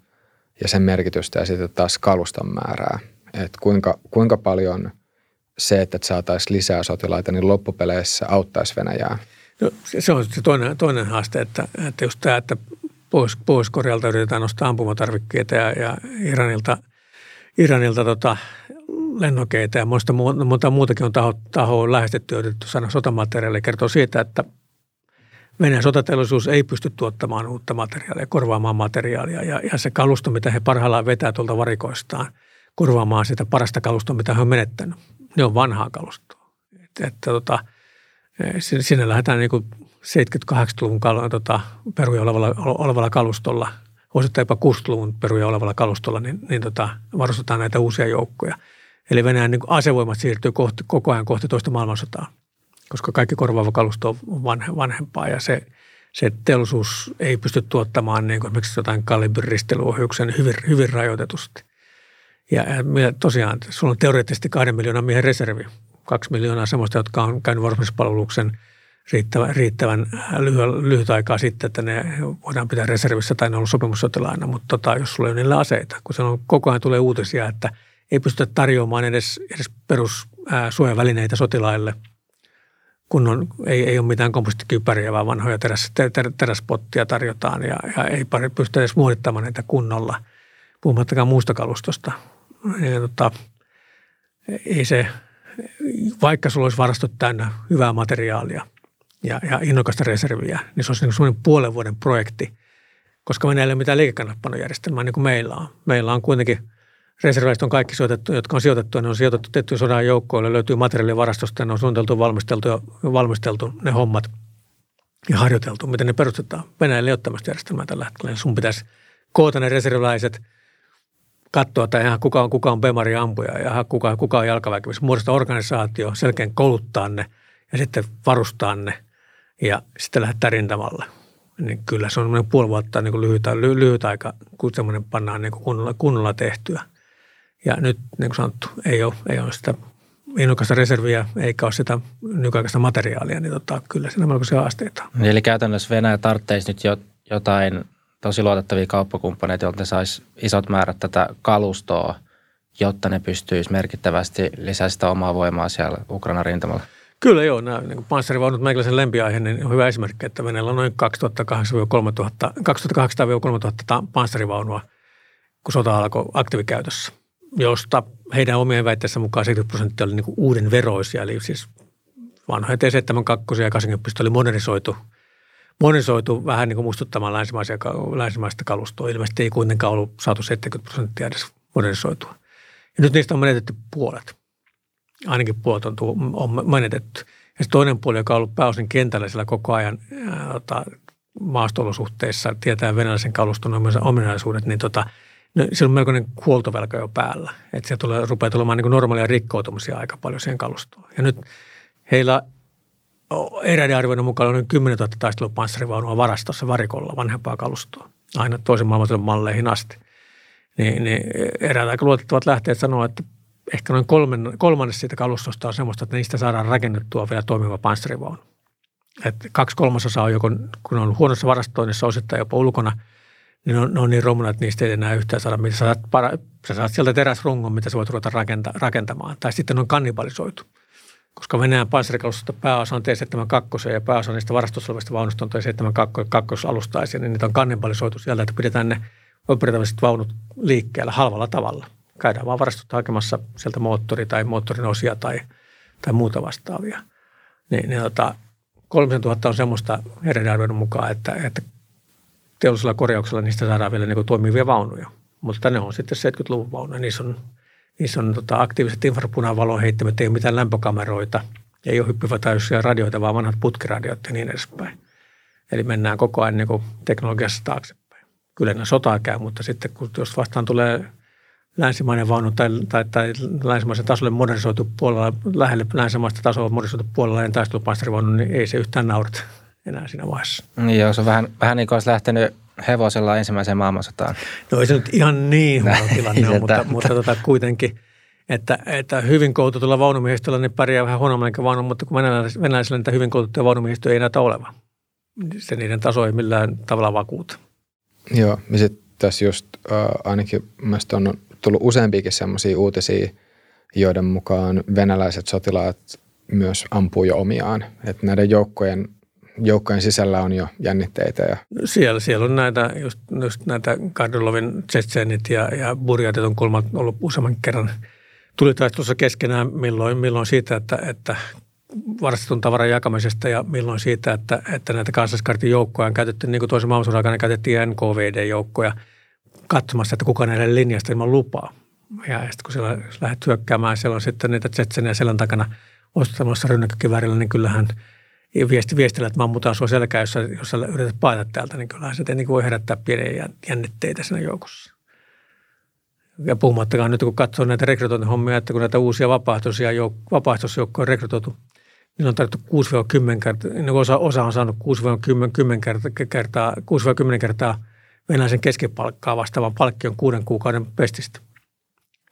ja sen merkitystä ja sitten taas kaluston määrää, että kuinka, kuinka paljon se, että saataisiin lisää sotilaita, niin loppupeleissä auttaisi Venäjää? No, se on se toinen, toinen haaste, että, että just tämä, että Pohjois, Pohjois-Korealta yritetään nostaa ampumatarvikkeita ja, ja Iranilta, Iranilta tota, lennokeita ja monta, monta muutakin on taho, taho lähestetty ja yritetty saada sotamateriaalia. Kertoo siitä, että Venäjän sotateollisuus ei pysty tuottamaan uutta materiaalia, korvaamaan materiaalia ja, ja se kalusto, mitä he parhaillaan vetää tuolta varikoistaan, korvaamaan sitä parasta kalustoa, mitä he on menettänyt, ne on vanhaa kalustoa. Että, että tota, sinne lähdetään niin kuin 78-luvun kal, tota, peruja olevalla, olevalla kalustolla, osittain jopa 60-luvun peruja olevalla kalustolla, niin, niin tota, varustetaan näitä uusia joukkoja. Eli Venäjän niin asevoimat siirtyy kohti, koko ajan kohti toista maailmansotaa, koska kaikki korvaava kalusto on vanhempaa ja se, se teollisuus ei pysty tuottamaan niin kuin esimerkiksi jotain kalibriristelyohjuksen hyvin, hyvin rajoitetusti. Ja, tosiaan, sulla on teoreettisesti kahden miljoonan miehen reservi. Kaksi miljoonaa sellaista, jotka on käynyt varusmiespalveluksen – riittävän, riittävän lyhy- lyhyt aikaa sitten, että ne voidaan pitää reservissä tai ne on ollut sopimussotilaina, mutta tota, jos sulla ei ole niillä aseita, kun se on, koko ajan tulee uutisia, että ei pystytä tarjoamaan edes, edes perussuojavälineitä sotilaille, kun on, ei, ei ole mitään kompostikypäriä, vaan vanhoja teräs, ter, teräspottia tarjotaan ja, ja ei pystytä edes muodittamaan näitä kunnolla, puhumattakaan muusta kalustosta. Ja, tota, ei se, vaikka sulla olisi varastot täynnä hyvää materiaalia – ja, ja innokasta reserviä, niin se olisi niin semmoinen puolen vuoden projekti, koska meillä ei ole mitään liikekannallepanojärjestelmää niin kuin meillä on. Meillä on kuitenkin reserviläiset on kaikki sijoitettu, jotka on sijoitettu, ne on sijoitettu tiettyyn sodan joukkoille, löytyy materiaalivarastosta, ne on suunniteltu, valmisteltu ja valmisteltu ne hommat ja harjoiteltu, miten ne perustetaan. Venäjällä ei ole tämmöistä järjestelmää tällä hetkellä. Sun pitäisi koota ne reserviläiset, katsoa, että ihan kuka on, kuka on Bemari ampuja ja kuka, kuka on jalkaväkimies, muodostaa organisaatio, selkeän kouluttaa ne ja sitten varustaa ne – ja sitten lähdetään rintamalle. Niin kyllä se on puoli vuotta niin kuin lyhyt, lyhyt aika, kun semmoinen pannaan niin kuin kunnolla, kunnolla tehtyä. Ja nyt, niin kuin sanottu, ei ole, ei ole sitä innokasta reserviä eikä ole sitä nykyaikaista materiaalia, niin tota, kyllä siinä on melkoisia haasteita. Eli käytännössä Venäjä tarvitsisi nyt jo, jotain tosi luotettavia kauppakumppaneita, joilta saisi isot määrät tätä kalustoa, jotta ne pystyisi merkittävästi lisää sitä omaa voimaa siellä Ukraina rintamalla. Kyllä joo, nämä niin panssarivaunut meikäläisen lempiaihe, niin on hyvä esimerkki, että Venäjällä on noin 2800-3000 panssarivaunua, kun sota alkoi aktiivikäytössä, josta heidän omien väitteensä mukaan 70 prosenttia oli niin kuin uuden veroisia, eli siis vanhoja T-72 ja 80 oli modernisoitu, modernisoitu vähän niin kuin muistuttamaan länsimaista kalustoa. Ilmeisesti ei kuitenkaan ollut saatu 70 prosenttia edes modernisoitua. Ja nyt niistä on menetetty puolet ainakin puolet on, tuu, on menetetty. Ja se toinen puoli, joka on ollut pääosin kentällä siellä koko ajan ää, maastoolosuhteissa, tietää venäläisen kaluston ominaisuudet, niin tota, no, se on melkoinen huoltovelka jo päällä. Että se tulee, rupeaa tulemaan niin normaalia rikkoutumisia aika paljon siihen kalustoon. Ja nyt heillä eräiden arvioiden mukaan on noin 10 000 taistelupanssarivaunua varastossa varikolla vanhempaa kalustoa, aina toisen maailmansodan malleihin asti. Niin, niin eräät aika luotettavat lähteet sanoo, että ehkä noin kolmen, kolmannes siitä kalustosta on semmoista, että niistä saadaan rakennettua vielä toimiva panssarivaunu. Et kaksi kolmasosaa on joko, kun on huonossa varastoinnissa osittain jopa ulkona, niin ne on, ne on niin romuna, että niistä ei enää yhtään saada, mitä saat, para, sä saat sieltä teräsrungon, mitä sä voit ruveta rakenta, rakentamaan. Tai sitten on kannibalisoitu. Koska Venäjän panssarikalustosta pääosa on T-72 ja pääosa niistä varastossa vaunusta on T-72 alustaisia, niin niitä on kannibalisoitu sieltä, että pidetään ne operatiiviset vaunut liikkeellä halvalla tavalla – käydään vaan varastot hakemassa sieltä moottori tai moottorin osia tai, tai muuta vastaavia. Niin, niin tota, 3000 on semmoista eri mukaan, että, että teollisella korjauksella niistä saadaan vielä niin toimivia vaunuja. Mutta ne on sitten 70-luvun vaunuja. Niissä on, niissä on tota, aktiiviset infrapunavalon heittämät, ei ole mitään lämpökameroita, ei ole hyppyvätäysiä radioita, vaan vanhat putkiradioit ja niin edespäin. Eli mennään koko ajan niin teknologiassa taaksepäin. Kyllä ne sotaa käy, mutta sitten kun jos vastaan tulee länsimainen vaunu tai, tai, tai länsimaisen tasolle modernisoitu puolella, lähelle länsimaista tasoa modernisoitu puolella ja taistelupanssarivaunu, niin ei se yhtään naurata enää siinä vaiheessa. Niin joo, se on vähän, vähän niin kuin olisi lähtenyt hevosella ensimmäiseen maailmansotaan. No ei se nyt ihan niin huono tilanne ole, mutta, mutta tota, kuitenkin, että, että hyvin koulutetulla vaunumiehistöllä ne pärjää vähän huonommin vaunu, mutta kun venäläisillä niitä hyvin koulutettuja vaunumiehistöjä ei näytä olevan. Se niiden taso ei millään tavalla vakuuta. Joo, ja sitten tässä just äh, ainakin mielestäni on tullut useampiakin sellaisia uutisia, joiden mukaan venäläiset sotilaat myös ampuu jo omiaan. Että näiden joukkojen, joukkojen sisällä on jo jännitteitä. Ja... Siellä, siellä on näitä, just, just näitä Kardolovin tsetseenit ja, ja burjatit on kulmat ollut useamman kerran tulitaistelussa keskenään, milloin, milloin siitä, että, että varastetun tavaran jakamisesta ja milloin siitä, että, että näitä kansalliskartin joukkoja on käytetty, niin kuin toisen maailmansodan aikana käytettiin NKVD-joukkoja katsomassa, että kuka näille linjasta ilman lupaa. Ja sitten kun siellä lähdet hyökkäämään, siellä on sitten niitä Tsetseniä selän takana ostamassa rynnäkkökiväärillä, niin kyllähän viesti, viestillä, että ammutaan sua selkää, jos jos sä yrität paeta täältä, niin kyllähän se niin voi herättää pieniä jännitteitä siinä joukossa. Ja puhumattakaan nyt, kun katsoo näitä rekrytointihommia, että kun näitä uusia vapaaehtoisia jouk- vapaaehtoisjoukkoja on rekrytoitu, niin on tarvittu 6-10 kertaa, niin osa, osa on saanut 6-10 kertaa, kertaa, 6-10 kertaa venäläisen keskipalkkaa vastaavan palkkion kuuden kuukauden pestistä.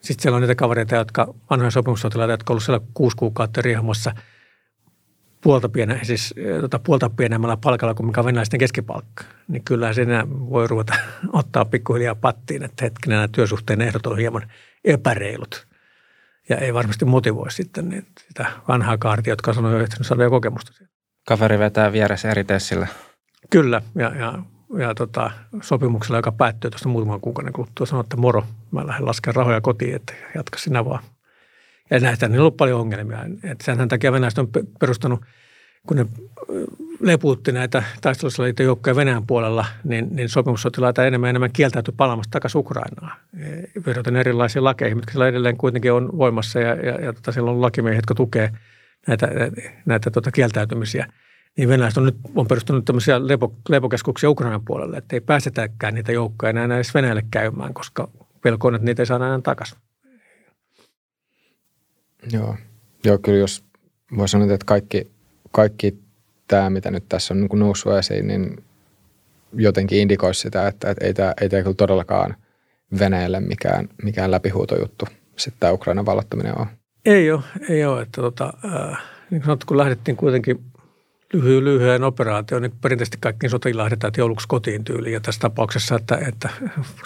Sitten siellä on niitä kavereita, jotka vanhoja sopimussotilaita, jotka ovat olleet siellä kuusi kuukautta riehumassa puolta, pienä, siis, tota, puolta pienemmällä palkalla kuin mikä on venäläisten keskipalkka. Niin kyllä siinä voi ruveta [LAUGHS] ottaa pikkuhiljaa pattiin, että hetkinen nämä työsuhteen ehdot on hieman epäreilut. Ja ei varmasti motivoi sitten niin sitä vanhaa kaartia, jotka sanoo jo ehtinyt saada jo kokemusta. Kaveri vetää vieressä eri tessillä. Kyllä, ja, ja ja tota, sopimuksella, joka päättyy tuosta muutaman kuukauden kuluttua, sanoi, että moro, mä lähden laskemaan rahoja kotiin, että jatka sinä vaan. Ja näistä on ollut paljon ongelmia. Että senhän takia venäläiset on perustanut, kun ne lepuutti näitä taistelusliiton joukkoja Venäjän puolella, niin, niin sopimussotilaita enemmän enemmän kieltäytyi palaamasta takaisin Ukrainaan. Vedoten erilaisiin lakeihin, mitkä siellä edelleen kuitenkin on voimassa ja, ja, ja tota, siellä on lakimiehiä, jotka tukee näitä, näitä tota, kieltäytymisiä – niin venäläiset on nyt on perustanut tämmöisiä lepo, lepokeskuksia Ukrainan puolelle, että ei päästetäkään niitä joukkoja enää edes Venäjälle käymään, koska pelko on, että niitä ei saada enää takaisin. Joo. Joo, kyllä jos voi sanoa, että kaikki, kaikki tämä, mitä nyt tässä on niin noussut esiin, niin jotenkin indikoisi sitä, että, että ei tämä, ei tämä kyllä todellakaan Venäjälle mikään, mikään läpihuutojuttu sitten tämä Ukrainan vallottaminen on. Ei ole, ei ole. Että tota, äh, niin kuin sanottu, kun lähdettiin kuitenkin lyhyen, lyhyen operaatioon, niin perinteisesti kaikkiin sotiin lähdetään jouluksi kotiin tyyliin. Ja tässä tapauksessa, että, että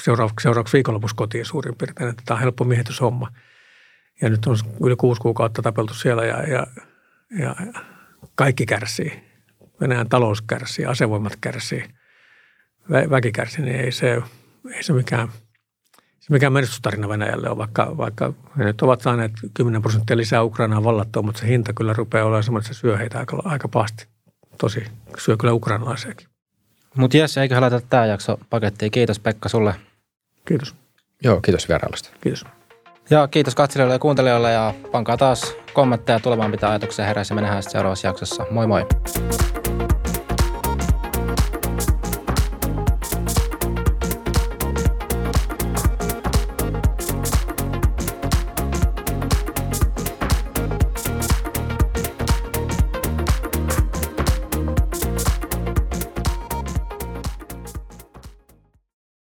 seuraavaksi, seuraavaksi viikonlopuksi kotiin suurin piirtein, että tämä on helppo miehityshomma. Ja nyt on yli kuusi kuukautta tapeltu siellä ja, ja, ja kaikki kärsii. Venäjän talous kärsii, asevoimat kärsii, vä, väki kärsii, niin ei se, ei se mikään, se mikään menestystarina Venäjälle on, vaikka, vaikka he nyt ovat saaneet 10 prosenttia lisää Ukrainaan vallattua, mutta se hinta kyllä rupeaa olemaan semmoinen, että se syö heitä aika, aika pahasti tosi, syö kyllä ukrainalaisiakin. Mutta jes, eiköhän laiteta tämä jakso pakettiin. Kiitos Pekka sulle. Kiitos. Joo, kiitos vierailusta. Kiitos. Ja kiitos katselijoille ja kuuntelijoille ja pankaa taas kommentteja tulemaan mitä ajatuksia heräisi. Me nähdään seuraavassa jaksossa. Moi moi.